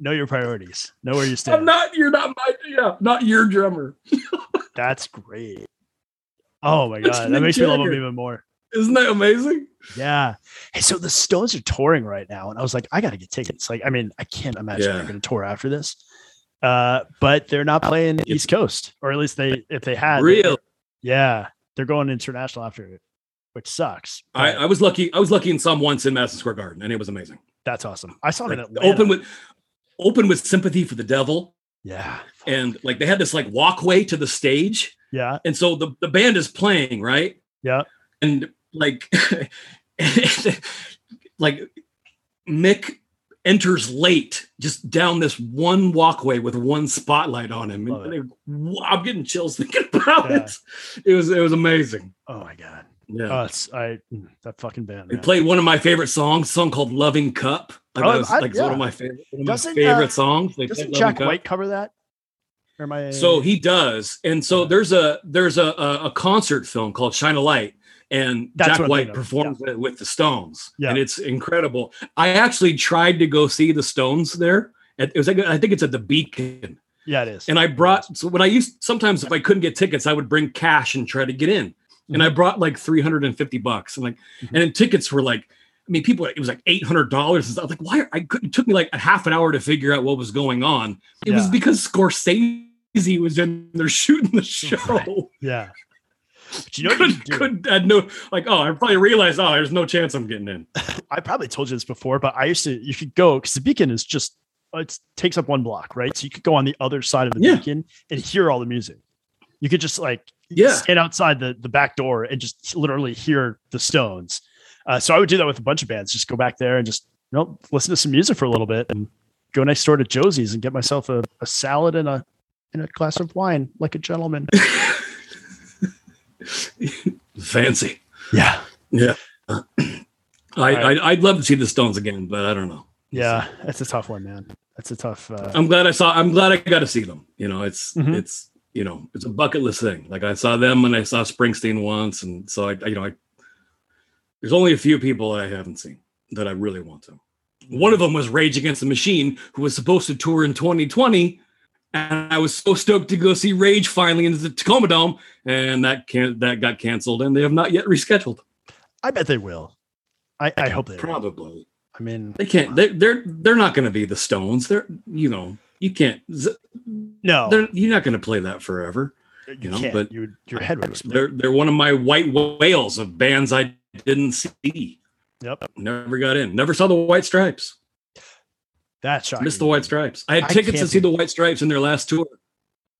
know your priorities. Know where you stand. I'm not. You're not my. Yeah, not your drummer. That's great. Oh my god, that makes me love him even more. Isn't that amazing? Yeah. Hey, so the Stones are touring right now, and I was like, I got to get tickets. Like, I mean, I can't imagine Yeah. they're going to tour after this. Uh, but they're not playing East Coast, or at least they if they had real. Yeah, they're going international after it, which sucks. I, I, was lucky. I was lucky and saw them once in Madison Square Garden, and it was amazing. That's awesome. I saw like, it open with open with sympathy for the devil. Yeah, and like they had this like walkway to the stage. Yeah, and so the the band is playing right. Yeah, and like like Mick enters late just down this one walkway with one spotlight on him. And, I'm getting chills thinking about yeah. it. It was it was amazing. Oh my god. Yeah. Oh, it's I mm, that fucking band. They played one of my favorite songs, song called Loving Cup. Like, oh, was, I, like yeah. one of my favorite one of my favorite uh, songs. They doesn't Jack Cup. White cover that? Or I... So he does. And so there's a there's a, a, a concert film called Shine a Light and That's Jack White performs yeah. it with the Stones, yeah. and it's incredible. I actually tried to go see the Stones there. It was like I think it's at the Beacon. Yeah, it is. And I brought so when I used sometimes if I couldn't get tickets, I would bring cash and try to get in. Mm-hmm. And I mm-hmm. brought like 350 bucks. And like, mm-hmm. and then tickets were like, I mean, people, it was like eight hundred dollars. I was like, why? I could, it took me like a half an hour to figure out what was going on. It yeah. was because Scorsese was in there shooting the show. Right. Yeah, but you know, could, you could had no like. Oh, I probably realized. Oh, there's no chance I'm getting in. I probably told you this before, but I used to. You could go because the beacon is just it takes up one block, right? So you could go on the other side of the yeah. beacon and hear all the music. You could just like yeah stand outside the the back door and just literally hear the Stones. Uh, so I would do that with a bunch of bands. Just go back there and just you know listen to some music for a little bit and go next door to Josie's and get myself a, a salad and a and a glass of wine like a gentleman. Fancy. Yeah. Yeah. I, right. I, would love to see the Stones again, but I don't know. Yeah, it's a tough one, man. That's a tough. Uh... I'm glad I saw. I'm glad I got to see them. You know, it's mm-hmm. it's you know it's a bucket list thing. Like I saw them and I saw Springsteen once, and so I you know I there's only a few people I haven't seen that I really want to. One of them was Rage Against the Machine, who was supposed to tour in 2020, and I was so stoked to go see Rage finally in the Tacoma Dome, and that can that got canceled, and they have not yet rescheduled. I bet they will. I, I hope they probably. Will. I mean, they can't. They're they're they're not going to be the Stones. They're you know you can't. No, you're not going to play that forever. You, you know, can't. but your your head would explode. They're they're one of my white whales of bands I didn't see. Yep, never got in. Never saw the White Stripes. That's shocking. Missed the White Stripes. I had I tickets to see the White Stripes in their last tour.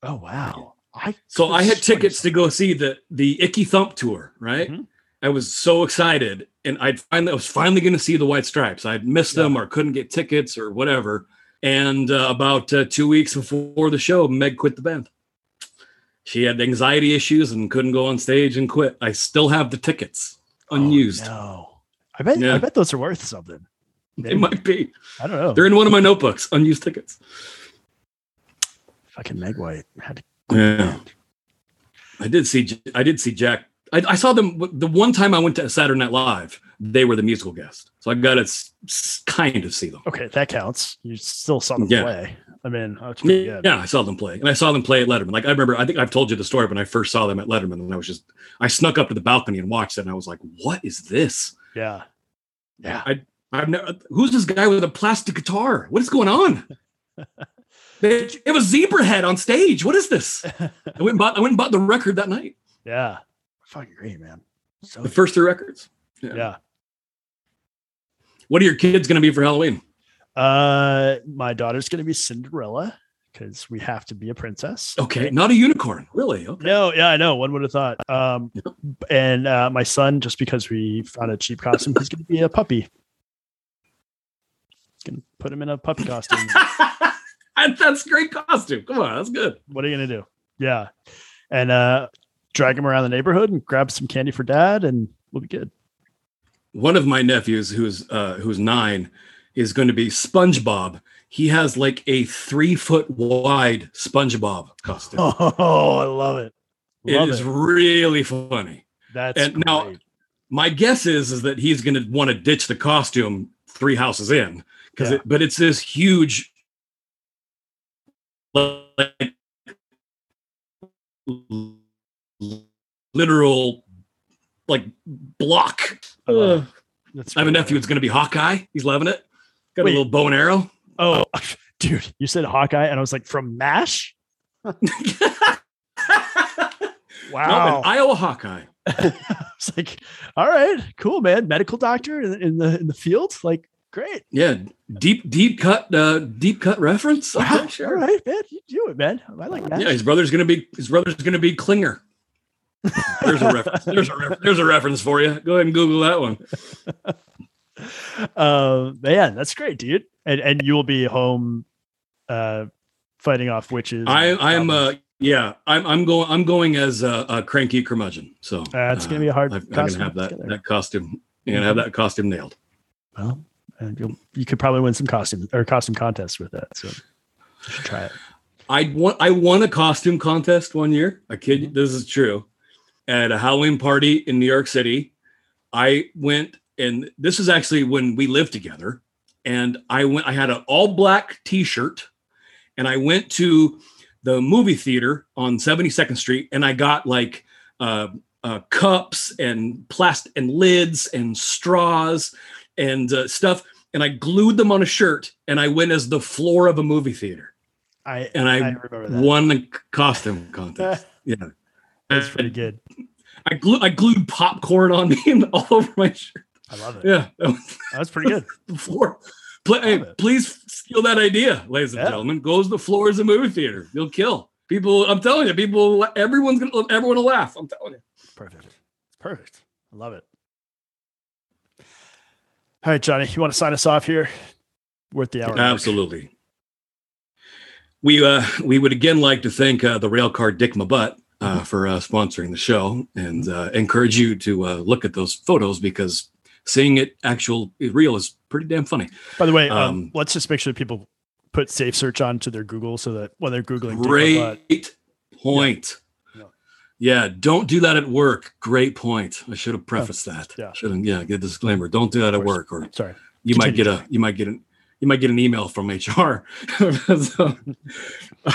Oh wow! I so I had tickets to go see the the Icky Thump tour. Right. Mm-hmm. I was so excited, and I'd finally I was finally going to see the White Stripes. I'd missed yeah. them or couldn't get tickets or whatever. And uh, about uh, two weeks before the show, Meg quit the band. She had anxiety issues and couldn't go on stage and quit. I still have the tickets oh, unused. Oh, no, I bet yeah. I bet those are worth something. Maybe. It might be. I don't know. They're in one of my notebooks, unused tickets. Fucking Meg White had to. Yeah. I did see. I did see Jack. I, I, saw them the one time I went to Saturday Night Live. They were the musical guest, so I got to s- kind of see them. Okay, that counts. You still saw them yeah. play. I mean, oh, yeah, yeah, I saw them play, and I saw them play at Letterman. Like I remember, I think I've told you the story when I first saw them at Letterman, and I was just, I snuck up to the balcony and watched it, and I was like, "What is this?" Yeah, yeah. I I've never. Who's this guy with a plastic guitar? What is going on? it, it was Zebrahead on stage. What is this? I went and bought. I went and bought the record that night. Yeah, fucking great, man. So the first three records. Yeah. yeah. What are your kids going to be for Halloween? Uh, my daughter's going to be Cinderella because we have to be a princess. Okay, not a unicorn, really. Okay. No, yeah, I know. One would have thought. Um, and uh, my son, just because we found a cheap costume, he's going to be a puppy can put him in a puppy costume. that's great costume. Come on, that's good. What are you gonna do? Yeah, and uh, drag him around the neighborhood and grab some candy for dad, and we'll be good. One of my nephews, who's uh, who's nine, is going to be SpongeBob. He has like a three foot wide SpongeBob costume. Oh, I love it. Love it is really funny. That's and great. now my guess is is that he's going to want to ditch the costume three houses in because yeah. it, but it's this huge like literal like block. I have a nephew who's going to be Hawkeye. He's loving it. Got Wait. a little bow and arrow. Oh, dude, you said Hawkeye, and I was like, from MASH. wow, no, Iowa Hawkeye. it's like, all right, cool, man. Medical doctor in, in, the in the field, like, great. Yeah, deep deep cut uh deep cut reference. Okay, sure. All right, man, you do it, man. I like that. Yeah, his brother's gonna be his brother's gonna be Klinger. There's a reference. There's a there's a reference for you. Go ahead and Google that one. Uh, man, that's great, dude. And and you will be home, uh, fighting off witches. I I'm uh yeah I'm I'm going I'm going as a, a cranky curmudgeon. So that's uh, gonna be a hard. I'm gonna have that that costume. and mm-hmm. have that costume nailed. Well, and you you could probably win some costume or costume contests with that. So try it. I won I won a costume contest one year. I kid you, mm-hmm. this is true at a Halloween party in New York City. I went, and this is actually when we lived together. And I went, I had an all black t shirt, and I went to the movie theater on 72nd Street, and I got like uh, uh, cups and plastic and lids and straws and uh, stuff. And I glued them on a shirt, and I went as the floor of a movie theater. I and I, I won the costume contest. yeah. That's pretty good. I glue I glued popcorn on me and all over my shirt. I love it. Yeah, that was, That's pretty good. the floor. Play, hey, please steal that idea, ladies and yeah. gentlemen. Goes the floor as a movie theater. You'll kill people. I'm telling you, people. Everyone's gonna. Everyone will laugh. I'm telling you. Perfect. Perfect. I love it. All right, Johnny, you want to sign us off here? Worth the hour. Absolutely. We uh we would again like to thank uh, the railcar Dick Mabutt uh, for uh, sponsoring the show and uh, encourage you to uh, look at those photos because seeing it actual real is pretty damn funny. By the way, um, um, let's just make sure people put safe search on to their Google so that when they're googling, great point. Yeah. Yeah. don't do that at work. Great point. I should have prefaced oh, that. Yeah, should have. Yeah, get a disclaimer. Don't do that at work, or sorry, you Continue. might get a you might get an you might get an email from HR. so,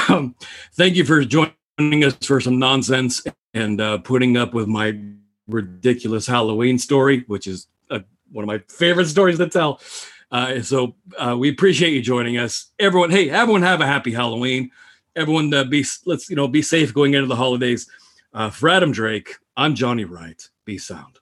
um, thank you for joining joining us for some nonsense and uh, putting up with my ridiculous Halloween story, which is uh, one of my favorite stories to tell. Uh, so uh, we appreciate you joining us, everyone. Hey, everyone, have a happy Halloween. Everyone, uh, be let's you know be safe going into the holidays. Uh, for Adam Drake, I'm Johnny Wright. Be sound.